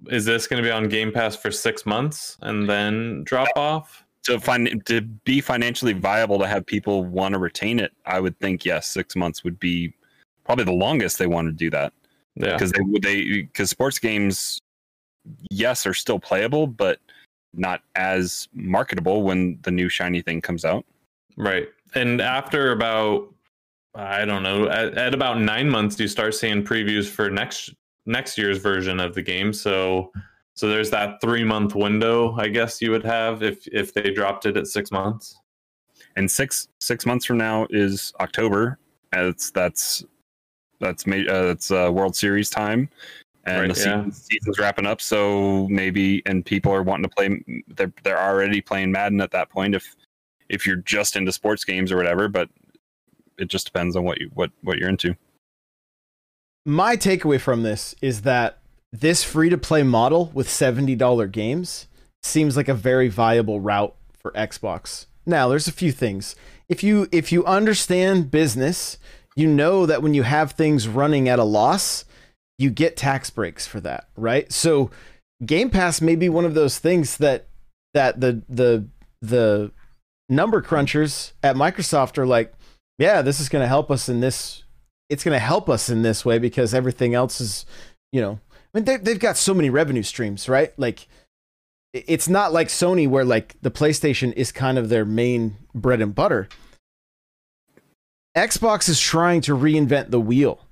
is this going to be on Game Pass for six months and then drop off? To find to be financially viable to have people want to retain it, I would think yes, six months would be probably the longest they want to do that. Yeah, because they would they because sports games yes are still playable but not as marketable when the new shiny thing comes out right. And after about, I don't know, at, at about nine months, you start seeing previews for next next year's version of the game. So, so there's that three month window, I guess you would have if if they dropped it at six months. and six six months from now is october that's that's that's ma- uh, that's uh, world series time and Right, the yeah. season, season's wrapping up so maybe and people are wanting to play they're, they're already playing madden at that point if if you're just into sports games or whatever but it just depends on what you what what you're into My takeaway from this is that this free to play model with $70 games seems like a very viable route for Xbox. Now, there's a few things. if you if you understand business, you know that when you have things running at a loss, you get tax breaks for that, right? So Game Pass may be one of those things that that the the the number crunchers at Microsoft are like, yeah, this is going to help us in this. It's going to help us in this way because everything else is, you know, I mean, they, they've got so many revenue streams, right? Like, it's not like Sony where like the PlayStation is kind of their main bread and butter. Xbox is trying to reinvent the wheel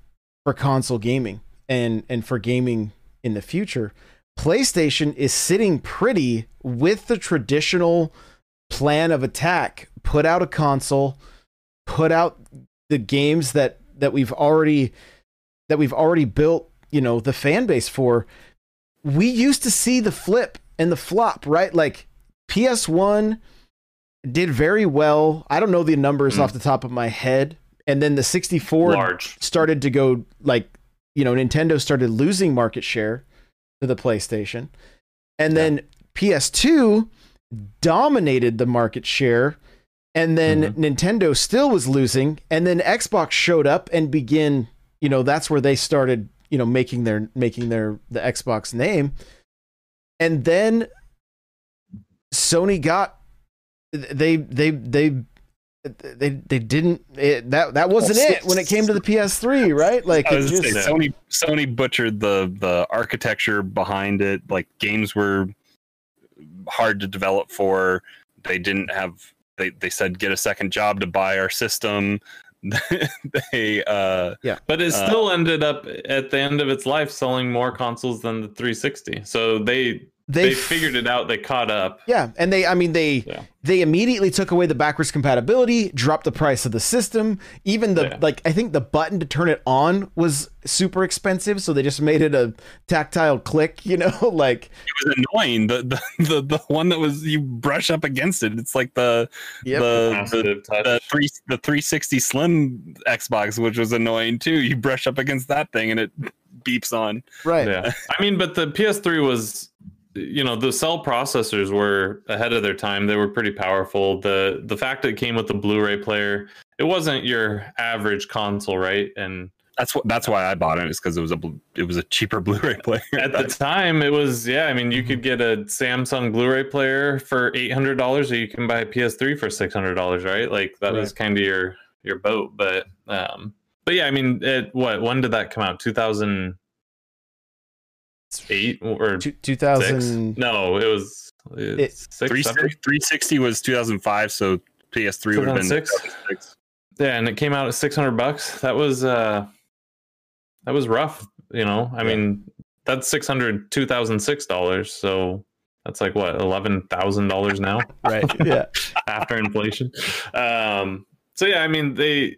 for console gaming and and for gaming in the future. PlayStation is sitting pretty with the traditional plan of attack. Put out a console, put out the games that that we've already that we've already built, you know, the fan base for. We used to see the flip and the flop, right? Like PS1 did very well. I don't know the numbers Mm. off the top of my head. And then the 64 Large. started to go like, you know, Nintendo started losing market share to the PlayStation. And then PS2 dominated the market share. And then Mhm. Nintendo still was losing. And then Xbox showed up and began, you know, that's where they started, you know, making their making their the Xbox name. And then Sony got they they they they they didn't it, that that wasn't it when it came to the PS3, right? Like just Sony Sony butchered the the architecture behind it. Like games were hard to develop for. They didn't have. They they said get a second job to buy our system. they uh yeah But it Uh, still ended up at the end of its life selling more consoles than the 360. So they they, they figured it out. They caught up. Yeah, and they I mean they Yeah. they immediately took away the backwards compatibility, dropped the price of the system. Even the Yeah. like I think the button to turn it on was super expensive, so they just made it a tactile click, you know, like it was annoying. The, the the the one that was you brush up against it. It's like the Yep. the, the the three the 360 Slim Xbox, which was annoying too. You brush up against that thing and it beeps on. right. yeah. I mean, but the PS3 was, you know, the cell processors were ahead of their time. They were pretty powerful. The the fact that it came with the Blu-ray player, it wasn't your average console, right? And That's what that's why I bought it. Is because it was a it was a cheaper Blu-ray player. at the time, it was yeah. I mean, you could get a Samsung Blu-ray player for eight hundred dollars, or you can buy a PS3 for six hundred dollars, right? Like that was kind of your your boat. But um, but yeah, I mean, it what? When did that come out? Two thousand eight or Two- six? 2000 No, it was It- it's six, Three- seven? 360 was 2005, so PS3 would have been 2006? 2006. Yeah, and it came out at six hundred bucks. That was uh, that was rough. You know, I Yeah. mean, that's six hundred two thousand six dollars. So that's like what eleven thousand dollars now. right. Yeah. after inflation. Um, so yeah, I mean they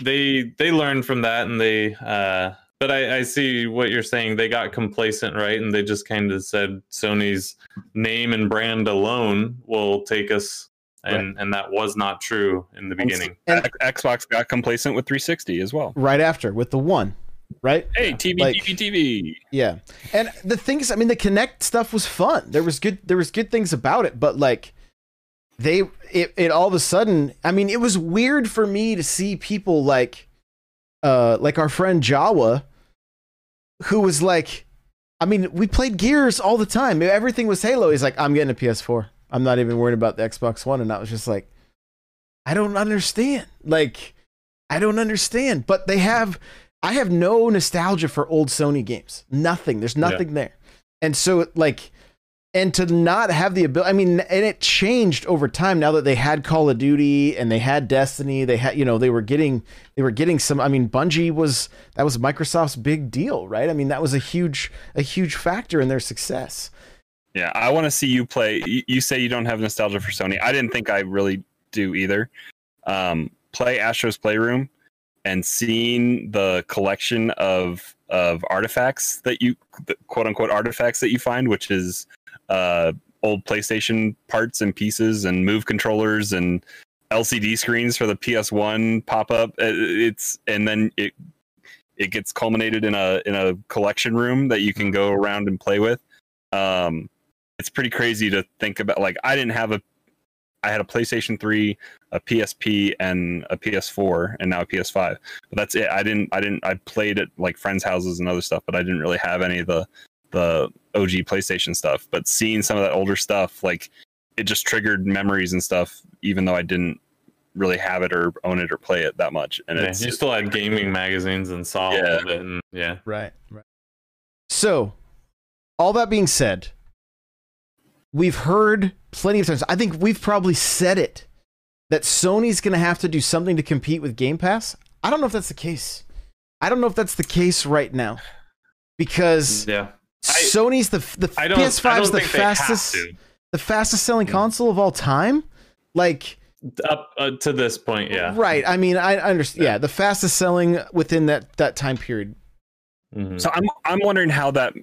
they they learned from that, and they. Uh, but I, I see what you're saying. They got complacent, right? And they just kind of said Sony's name and brand alone will take us, and and that was not true in the beginning. And- X- Xbox got complacent with 360 as well. Right after with the one, right? Hey, TV, Like- TV, TV. Yeah. And the things I mean the Kinect stuff was fun. There was good there was good things about it, but like they it, it all of a sudden I mean it was weird for me to see people like uh like our friend Jawa who was like I mean we played Gears all the time. Everything was Halo. He's like I'm getting a PS4. I'm not even worried about the Xbox One and I was just like I don't understand. Like I don't understand. But they have I have no nostalgia for old Sony games. Nothing. There's nothing there. And so like and to not have the ability I mean and it changed over time now that they had Call of Duty and they had Destiny, they had you know, they were getting they were getting some I mean Bungie was that was Microsoft's big deal, right? I mean that was a huge a huge factor in their success. Yeah, I want to see you play. You, say you don't have nostalgia for Sony. I didn't think I really do either. Um, play Astro's Playroom and seeing the collection of of artifacts that you quote unquote artifacts that you find, which is uh, old PlayStation parts and pieces and move controllers and LCD screens for the PS1 pop up. It's and then it it gets culminated in a in a collection room that you can go around and play with. Um, it's pretty crazy to think about. Like I didn't have a, I had a PlayStation Three a PSP and a PS4 and now a PS5. But that's it. I didn't I didn't I played at like friends' houses and other stuff, but I didn't really have any of the the OG PlayStation stuff. But seeing some of that older stuff, like it just triggered memories and stuff, even though I didn't really have it or own it or play it that much. And Yeah, it's you still had gaming magazines and saw all of it, and yeah, Right. Right. So, all that being said, we've heard plenty of times. I think we've probably said it that Sony's going to have to do something to compete with Game Pass. I don't know if that's the case. I don't know if that's the case right now because yeah. I- Sony's the the PS5 is the fastest the fastest selling Yeah. console of all time. Like up uh, to this point. Yeah. right. I mean, I I understand. Yeah. Yeah, the fastest selling within that that time period. Mhm. So I'm I'm wondering how that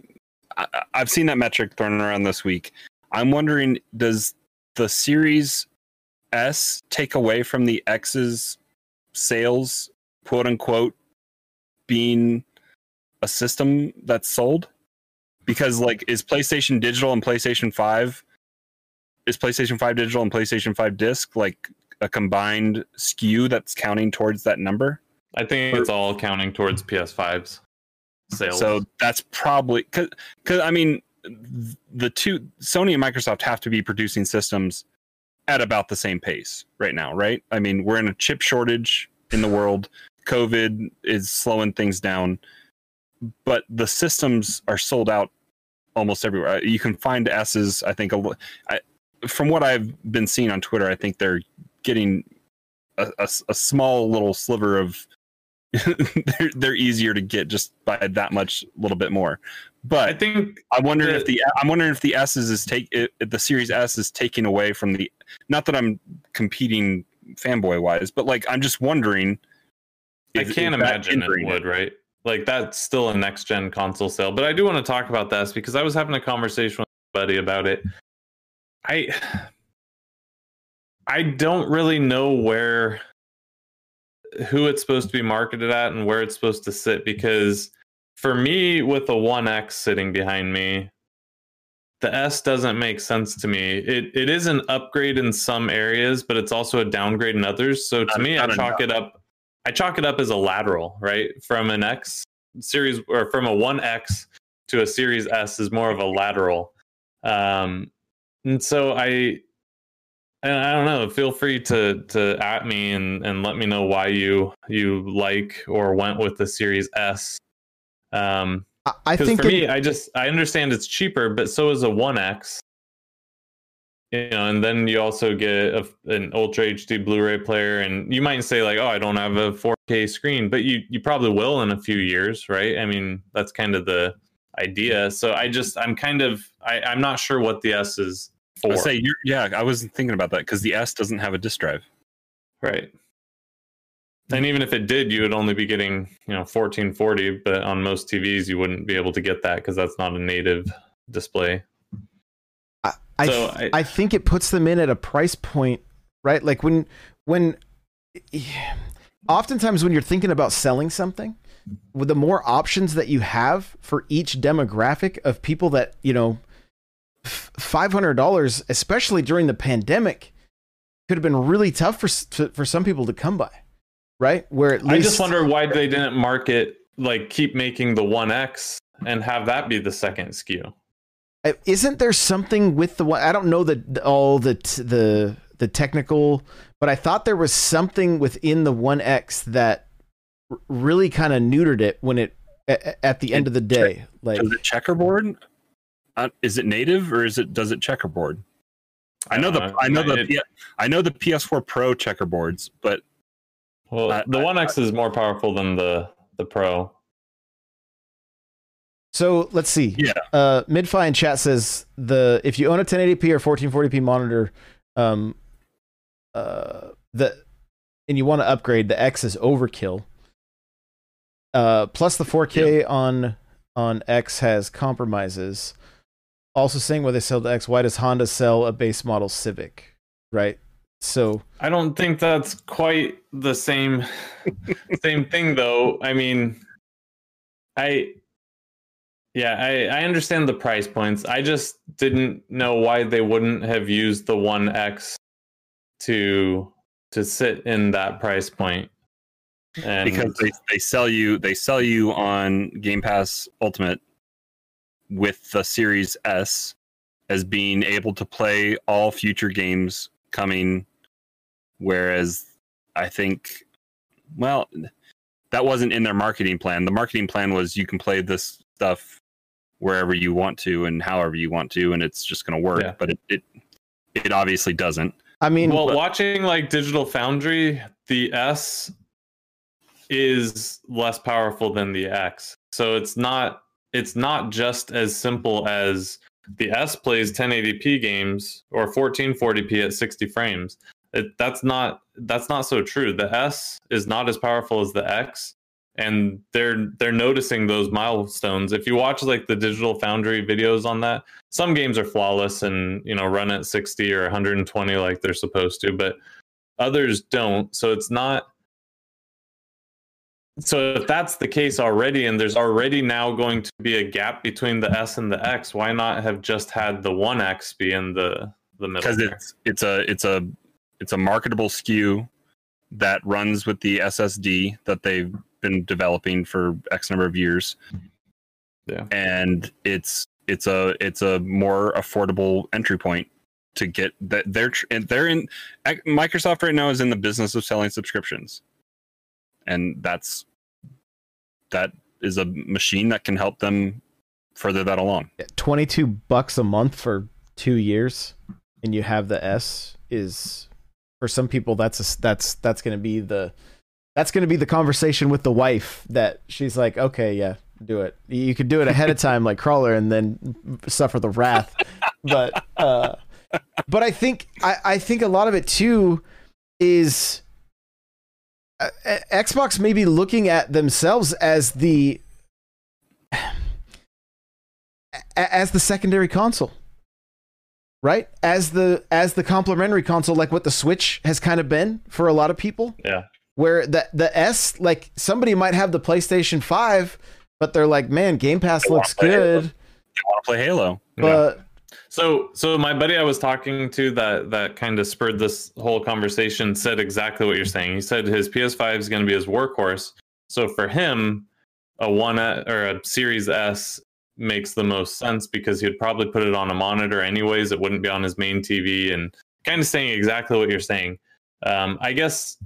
I, I've seen that metric thrown around this week. I'm wondering does the Series S take away from the X's sales, quote unquote, being a system that's sold? Because like is PlayStation Digital and PlayStation 5 is PlayStation 5 Digital and PlayStation 5 disc like a combined SKU that's counting towards that number? I think it's all counting towards PS5's sales. So that's probably because because I mean the two Sony and Microsoft have to be producing systems at about the same pace right now, right? I mean we're in a chip shortage in the world. COVID is slowing things down, but the systems are sold out almost everywhere. You can find S's. I think a, I, from what I've been seeing on Twitter, I think they're getting a small little sliver of they're, they're easier to get just by that much a little bit more But I think i'm wondering the- if the i'm wondering if the s's is take it, the series s is taking away from the not that i'm competing fanboy wise but like i'm just wondering I can't imagine it would, right? Like that's still a next gen console sale. But I do want to talk about this because I was having a conversation with buddy about it. I I don't really know where who it's supposed to be marketed at and where it's supposed to sit because for me with a 1X sitting behind me the S doesn't make sense to me. It it is an upgrade in some areas, but it's also a downgrade in others. So to Not- me, I not chalk it up I chalk it up as a lateral, right? From an X series or from a 1X to a series S is more of a lateral. Um and so I and I don't know, feel free to to at me and and let me know why you you like or went with the series S. Um I, think for it- me, I just I understand it's cheaper, but so is a One X. You know, and then you also get a, an Ultra HD Blu-ray player, and you might say like, "Oh, I don't have a 4K screen," but you you probably will in a few years, right? I mean, that's kind of the idea. So I just I'm kind of I, I'm not sure what the S is for, would say yeah i was thinking about that because the s doesn't have a disk drive right? And even if it did, you would only be getting you know 1440, but on most TVs you wouldn't be able to get that because that's not a native display. I, I, So I- I think it puts them in at a price point, right? Like when when oftentimes when you're thinking about selling something, with the more options that you have for each demographic of people that, you know, five hundred dollars, especially during the pandemic, could have been really tough for for some people to come by, right? Where at least I just wonder why they didn't market like keep making the one X and have that be the second SKU. Uh, isn't there something with the one i don't know the all the the the technical but i thought there was something within the 1x that really kind of neutered it when it at the end of the day like does it checkerboard uh, is it native or is it does it checkerboard i know the Uh, i know the it- P- i know the ps4 pro checkerboards but Well, I- the one X is more powerful than the the Pro. So let's see. Yeah. uh midfi in chat says the if you own a 1080p or 1440p monitor um uh the and you want to upgrade the x is overkill. Uh plus the 4k on on x has compromises. Also saying where they sell the x why does honda sell a base model civic right? So I don't think that's quite the same same thing though. I mean, I yeah, I I understand the price points. I just didn't know why they wouldn't have used the one X to to sit in that price point. And because they, they sell you they sell you on Game Pass Ultimate with the Series S as being able to play all future games coming whereas I think well that wasn't in their marketing plan. The marketing plan was you can play this stuff wherever you want to and however you want to and it's just going to work, Yeah. but it, it it obviously doesn't. I mean, well, but- watching like Digital Foundry, the S is less powerful than the X. So it's not it's not just as simple as the S plays 1080p games or 1440p at 60 frames. It, that's not that's not so true. The S is not as powerful as the X and they're they're noticing those milestones. If you watch like the Digital Foundry videos on that, some games are flawless and you know run at 60 or 120 like they're supposed to, but others don't. So it's not so if that's the case already and there's already now going to be a gap between the S and the X, why not have just had the 1X be in the the middle? because it's it's a it's a it's a marketable SKU that runs with the SSD that they've been developing for X number of years. Yeah. and it's it's a it's a more affordable entry point to get that they're and they're in Microsoft right now is in the business of selling subscriptions, and that's that is a machine that can help them further that along. 22 bucks a month for two years and you have the s is for some people that's a, that's that's gonna be the that's gonna be the conversation with the wife that she's like okay yeah do it. You could do it ahead of time like crawler and then suffer the wrath. But uh but i think i i think a lot of it too is uh, xbox maybe looking at themselves as the as the secondary console right? As the as the complementary console like what the switch has kind of been for a lot of people. Yeah. Where the the s like somebody might have the playstation 5 but they're like man game pass They looks play Halo. good You want to play Halo? but So, so my buddy I was talking to that that kind of spurred this whole conversation said exactly what you're saying. He said his PS5 is going to be his workhorse. So for him, a one or a Series S makes the most sense because he'd probably put it on a monitor anyways. It wouldn't be on his main TV, and kind of saying exactly what you're saying. Um, I guess,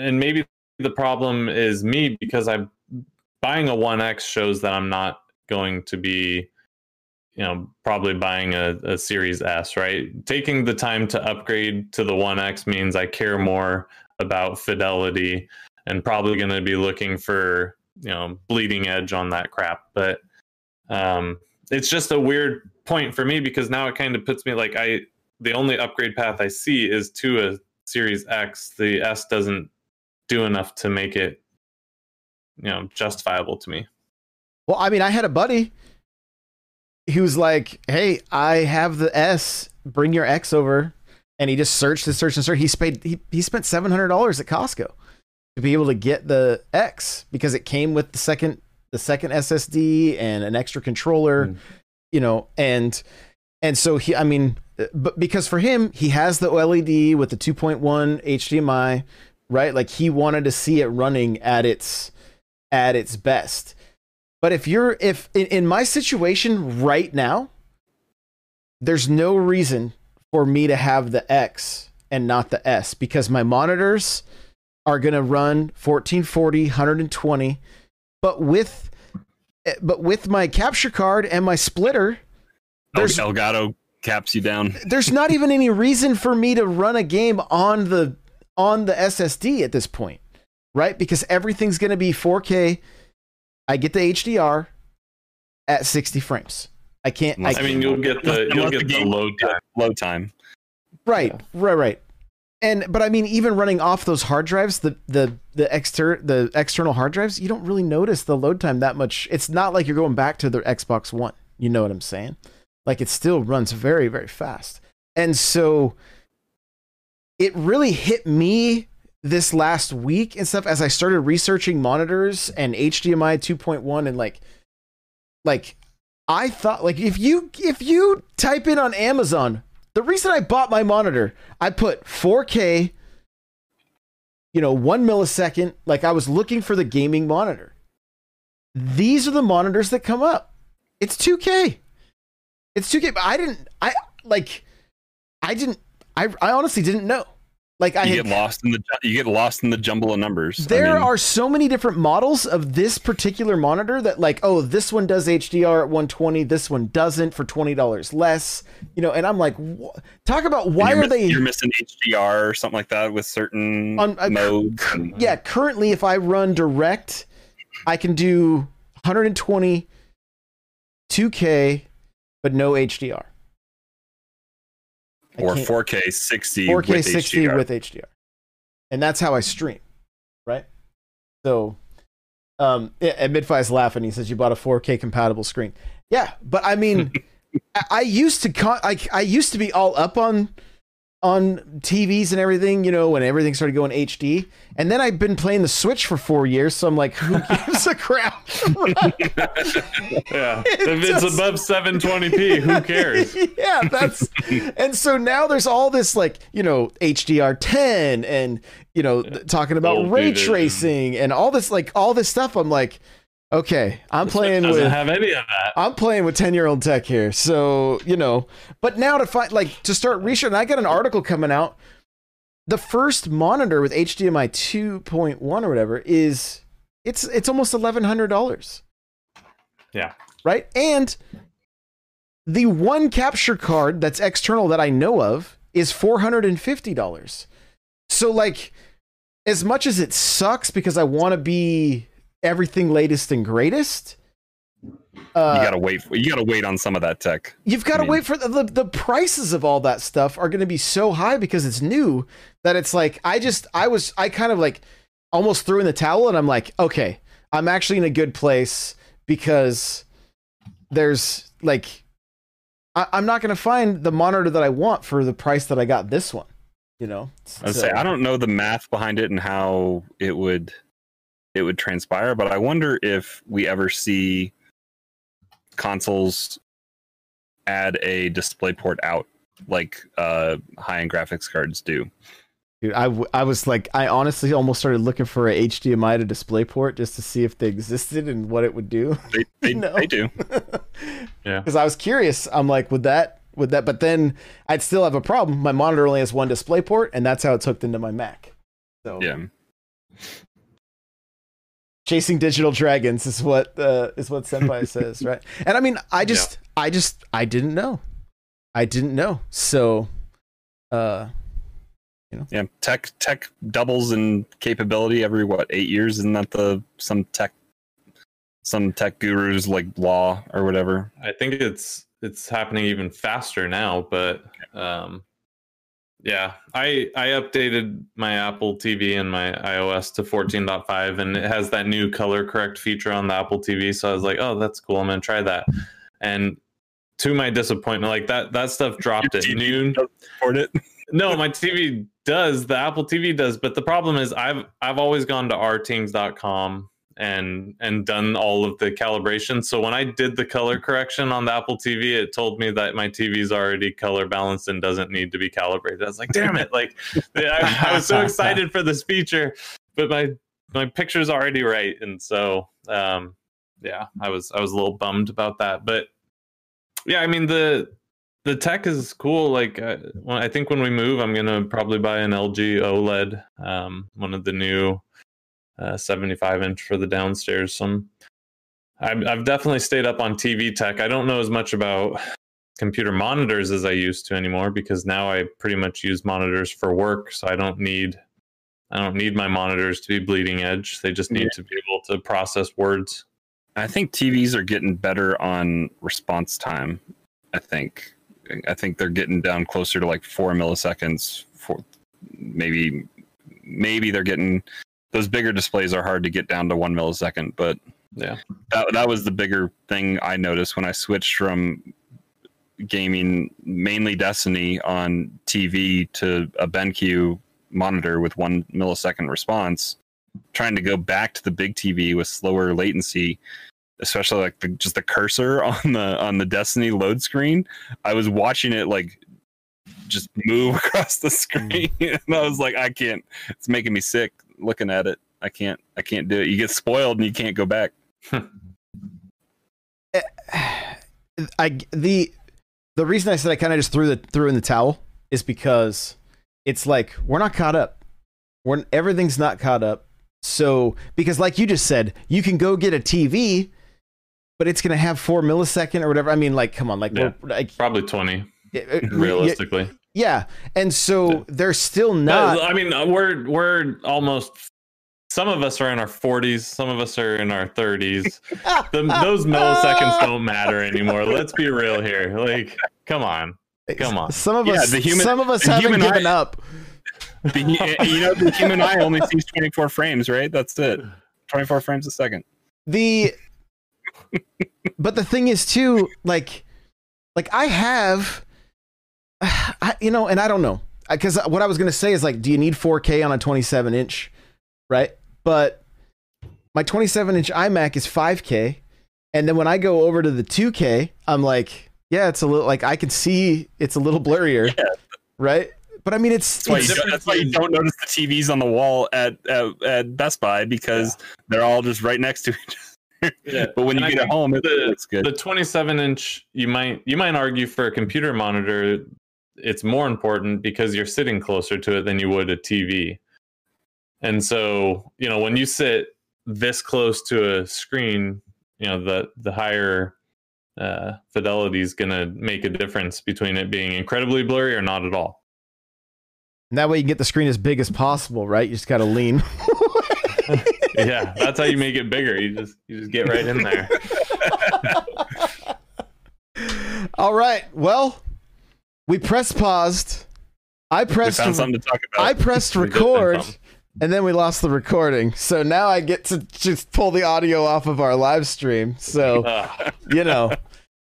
and maybe the problem is me because I'm buying a One X shows that I'm not going to be you know probably buying a, a series s right? Taking the time to upgrade to the one x means i care more about fidelity and probably going to be looking for you know bleeding edge on that crap. But um it's just a weird point for me because now it kind of puts me like i the only upgrade path i see is to a series x. The s doesn't do enough to make it you know justifiable to me. Well i mean i had a buddy he was like hey i have the s bring your x over. And he just searched and searched and searched. He spent he, he spent $700 at costco to be able to get the x because it came with the second the second ssd and an extra controller Mm. you know and and so he i mean uh, but because for him he has the oled with the 2.1 hdmi right? Like he wanted to see it running at its at its best. But if you're if in, in my situation right now there's no reason for me to have the x and not the s because my monitors are going to run 1440 120 but with but with my capture card and my splitter There's- El- Elgato caps you down. there's not even any reason for me to run a game on the on the SSD at this point, right? Because everything's going to be 4K. I get the HDR at 60 frames. I can't. I, Unless- i mean you'll get the Unless you'll the get the game- load time Load time. right, right, right. And but I mean, even running off those hard drives, the the the exter the external hard drives, you don't really notice the load time that much. It's not like you're going back to the Xbox One. You know what I'm saying? Like it still runs very very fast. And so it really hit me this last week and stuff as I started researching monitors and HDMI 2.1 and like like I thought like if you if you type in on Amazon the reason I bought my monitor, I put 4K you know, one millisecond. Like I was looking for the gaming monitor. These are the monitors that come up. It's 2K. It's 2K. But I didn't. I like. I didn't. I I honestly didn't know. Like I you had, get lost in the you get lost in the jumble of numbers. I there mean, are so many different models of this particular monitor that like oh this one does HDR at 120 this one doesn't for $20 less you know and I'm like wh- talk about why you're miss- they You're missing HDR or something like that with certain On- uh, modes. yeah currently if I run direct I can do 120 2K but no HDR I or 4K 60 4K with 60 HDR. with HDR. And that's how I stream, right? So, um, and Midfi's laughing. He says you bought a 4K compatible screen. Yeah, but I mean, I, I used to con- I, I used to be all up on on TVs and everything, you know, when everything started going HD. And then I've been playing the Switch for four years, so I'm like, who gives a crap? Yeah. It if it's just- above 720p, who cares? yeah, that's and so now there's all this like you know HDR10 and you know th- talking about ray Vision. tracing and all this like all this stuff. I'm like, okay, I'm playing Doesn't with have any of that. I'm playing with 10 year old tech here. So, you know, but now to find, like, to start researching, I got an article coming out. The first monitor with HDMI 2.1 or whatever is, it's, it's almost $1,100. Yeah. Right. And the one capture card that's external that I know of is $450. So, like, as much as it sucks because I want to be everything latest and greatest, uh, you gotta wait. For, you gotta wait on some of that tech. You've got to I mean- wait for the, the the prices of all that stuff are going to be so high because it's new that it's like I just I was I kind of like almost threw in the towel and I'm like okay I'm actually in a good place because there's like I, I'm not going to find the monitor that I want for the price that I got this one you know I would So- say I don't know the math behind it and how it would it would transpire, but I wonder if we ever see consoles add a display port out like uh high end graphics cards do. Dude, I, w- I was like, I honestly almost started looking for a HDMI to DisplayPort just to see if they existed and what it would do. They they, No. they do. Yeah. because I was curious. I'm like, would that would that? But then I'd still have a problem. My monitor only has one display port, and that's how it's hooked into my Mac. So Yeah. Chasing digital dragons is what uh, is what Senpai says, right? And I mean, I just, I just, I didn't know, I didn't know. So, uh, you know, Yeah. Tech tech doubles in capability every what, eight years? Isn't that the some tech some tech gurus like law or whatever? I think it's it's happening even faster now, but um yeah, I I updated my Apple TV and my iOS to 14.5 and it has that new color correct feature on the Apple TV, so I was like, "Oh, that's cool. I'm going to try that." And to my disappointment, like that that stuff dropped at TV noon. support it. No, my TV does. The Apple TV does, but the problem is I've I've always gone to rtings.com and and done all of the calibration. So when I did the color correction on the Apple TV, it told me that my TV is already color balanced and doesn't need to be calibrated. I was like, damn it! Like I, I was so excited for this feature, but my my picture's already right, and so um, yeah, I was I was a little bummed about that, but yeah, I mean the the tech is cool. Like uh, when, I think when we move, I'm gonna probably buy an LG OLED, um, one of the new uh, 75 inch for the downstairs. Some I've, I've definitely stayed up on TV tech. I don't know as much about computer monitors as I used to anymore because now I pretty much use monitors for work. So I don't need I don't need my monitors to be bleeding edge. They just need to be able to process words. I think TVs are getting better on response time. I think I think they're getting down closer to like four milliseconds. For maybe maybe they're getting those bigger displays are hard to get down to one millisecond, but Yeah. that that was the bigger thing I noticed when I switched from gaming mainly Destiny on TV to a BenQ monitor with one millisecond response. Trying to go back to the big TV with slower latency, especially like the, just the cursor on the on the Destiny load screen. I was watching it like just move across the screen. Mm-hmm. and I was like, I can't. It's making me sick looking at it. I can't. I can't do it. You get spoiled and you can't go back. I the the reason I said I kind of just threw the threw in the towel is because it's like we're not caught up. We're everything's not caught up. So because like you just said, you can go get a TV, but it's gonna have four millisecond or whatever. I mean, like, come on, like, Yeah. we're, like Probably 20, uh, realistically. Yeah. And so they're still not. I mean, uh, we're we're almost. Some of us are in our 40s. Some of us are in our 30s. The, those milliseconds don't matter anymore. Let's be real here. Like, come on. Come on. Some of Yeah, us, the human- some of us haven't given eye- up. The, you know, the human eye only sees 24 frames, right? That's it. 24 frames a second. the but the thing is too like like i have I, you know and i don't know because what i was going to say is like do you need 4k on a 27 inch right but my 27 inch imac is 5k and then when i go over to the 2k i'm like yeah it's a little like i can see it's a little blurrier Yeah. right but i mean it's, That's why, you it's don't, that's why you don't notice the TVs on the wall at at, at Best Buy because they're all just right next to each other. Yeah. But when you And I get it think home, it the- looks good. The 27 inch, you might you might argue for a computer monitor, it's more important because you're sitting closer to it than you would a TV. And so, you know, when you sit this close to a screen, you know, the the higher uh, fidelity is going to make a difference between it being incredibly blurry or not at all. and that way you can get the screen as big as possible right you just gotta lean yeah, that's how you make it bigger. You just you just get right in there. All right. Well, we press paused. I we pressed. found something to talk about. I pressed We record, and then we lost the recording. So now I get to just pull the audio off of our live stream. So you know,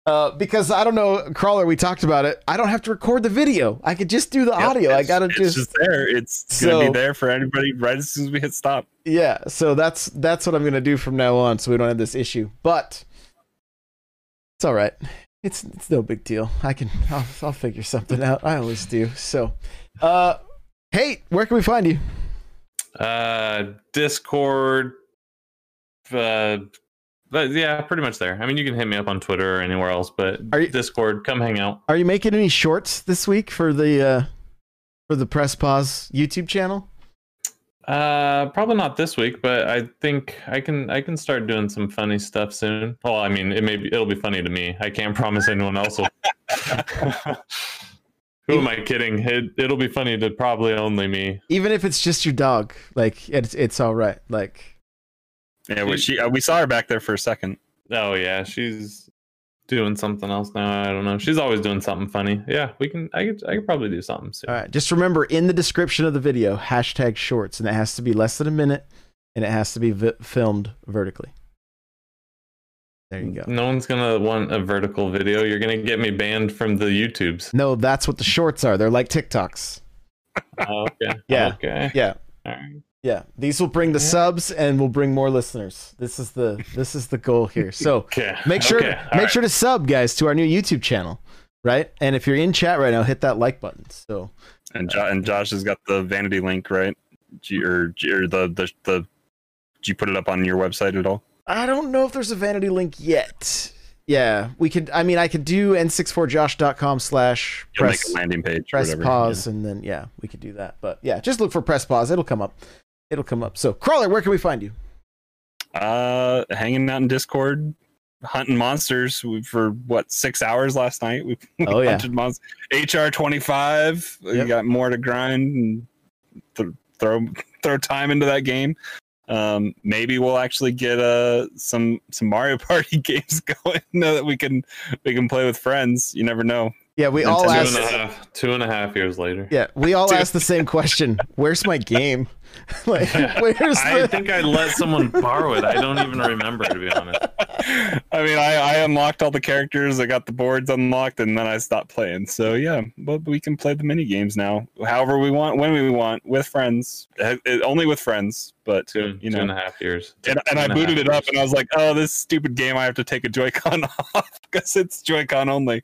uh, because I don't know, crawler. We talked about it. I don't have to record the video. I could just do the Yeah, audio. I gotta just, just there. It's So- gonna be there for anybody right as soon as we hit stop. yeah. So that's that's what I'm gonna do from now on, so we don't have this issue. But it's all right. It's it's no big deal. I can I'll, I'll figure something out. I always do. So, uh, hey, where can we find you? uh discord uh but yeah pretty much there i mean you can hit me up on twitter or anywhere else but Are you- discord come hang out Are you making any shorts this week for the uh for the Press Pause YouTube channel? Uh probably not this week but i think i can i can start doing some funny stuff soon. Well i mean it may be it'll be funny to me. I can't promise anyone else will. Who am i kidding? It, it'll be funny to probably only me. Even if it's just your dog, like it's it's all right. Like. Yeah, we, she, uh, we saw her back there for a second. oh yeah she's doing something else now i don't know she's always doing something funny yeah we can i could i could probably do something soon all right, just remember in the description of the video hashtag shorts, and it has to be less than a minute, and it has to be vi- filmed vertically. There you go. No one's gonna want a vertical video. You're gonna get me banned from the YouTubes. No, that's what the shorts are. They're like TikToks. Oh, okay. Yeah. Okay. Yeah. All right. Yeah, these will bring the Yeah. subs and will bring more listeners. This is the this is the goal here. So Okay. make sure Okay. make all sure to sub guys to our new YouTube channel, right? And if you're in chat right now, hit that like button. So And jo- and Josh has got the vanity link, right? G- or, G- or the, the the did you put it up on your website at all? I don't know if there's a vanity link yet. Yeah, we could. I mean, I could do n64josh.com slash press landing page. press whatever. pause, and then yeah, we could do that. But yeah, just look for press pause. It'll come up. It'll come up. So crawler, where can we find you? Uh, hanging out in Discord, hunting monsters we- for what six hours last night. We Oh, yeah. hunted monsters. HR twenty five. Yep. We got more to grind and th- throw throw time into that game. Um, maybe we'll actually get uh some some Mario Party games going now that we can we can play with friends. You never know. Yeah, we all Two asked. and a half. Two and a half years later. Yeah, we all Dude. asked the same question. Where's my game? like, where's I the? think I let someone borrow it. I don't even remember to be honest. I mean, I, I unlocked all the characters. I got the boards unlocked, and then I stopped playing. So yeah, but we can play the mini games now, however we want, when we want, with friends. Uh, uh, only with friends, but Two, you know. and a half years. and, and I booted half it up, years. and I was like, "Oh, this stupid game! I have to take a Joy-Con off because it's Joy-Con only."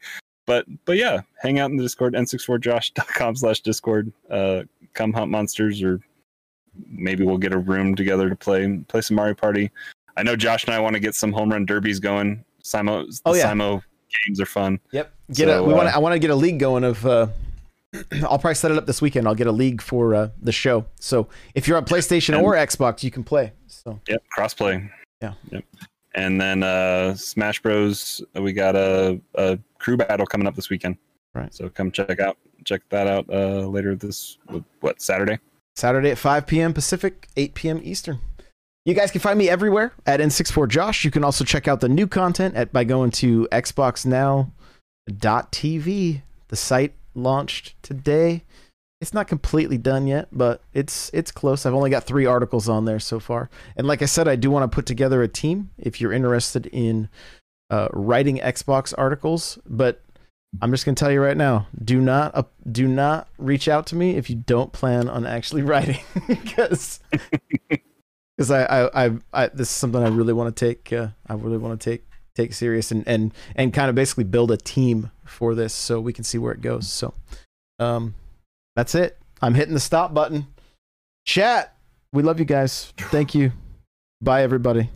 But but yeah, hang out in the Discord, n64josh.com slash Discord. Uh, come hunt monsters, or maybe we'll get a room together to play play some Mario Party. I know Josh and I want to get some home run derbies going. Simo, Oh, yeah. Simo games are fun. Yep. Get a, So, we want. uh, I want to get a league going of. Uh, I'll probably set it up this weekend. I'll get a league for uh, the show. So if you're on PlayStation And- or Xbox, you can play. So Yep, crossplay. Yeah. Yep. And then uh Smash Bros. We got a, a crew battle coming up this weekend. Right. So come check out check that out uh later this what Saturday. Saturday at 5 p.m. Pacific, 8 p.m. Eastern. You guys can find me everywhere at N64Josh. You can also check out the new content at by going to XboxNow.tv. The site launched today. It's not completely done yet, but it's it's close. I've only got three articles on there so far. And like I said, I do want to put together a team if you're interested in uh, writing Xbox articles. But I'm just gonna tell you right now: do not uh, do not reach out to me if you don't plan on actually writing, because because I, I I I this is something I really want to take uh, I really want to take take serious and and and kind of basically build a team for this so we can see where it goes. So, um, that's it. I'm hitting the stop button. Chat. We love you guys. Thank you. Bye everybody.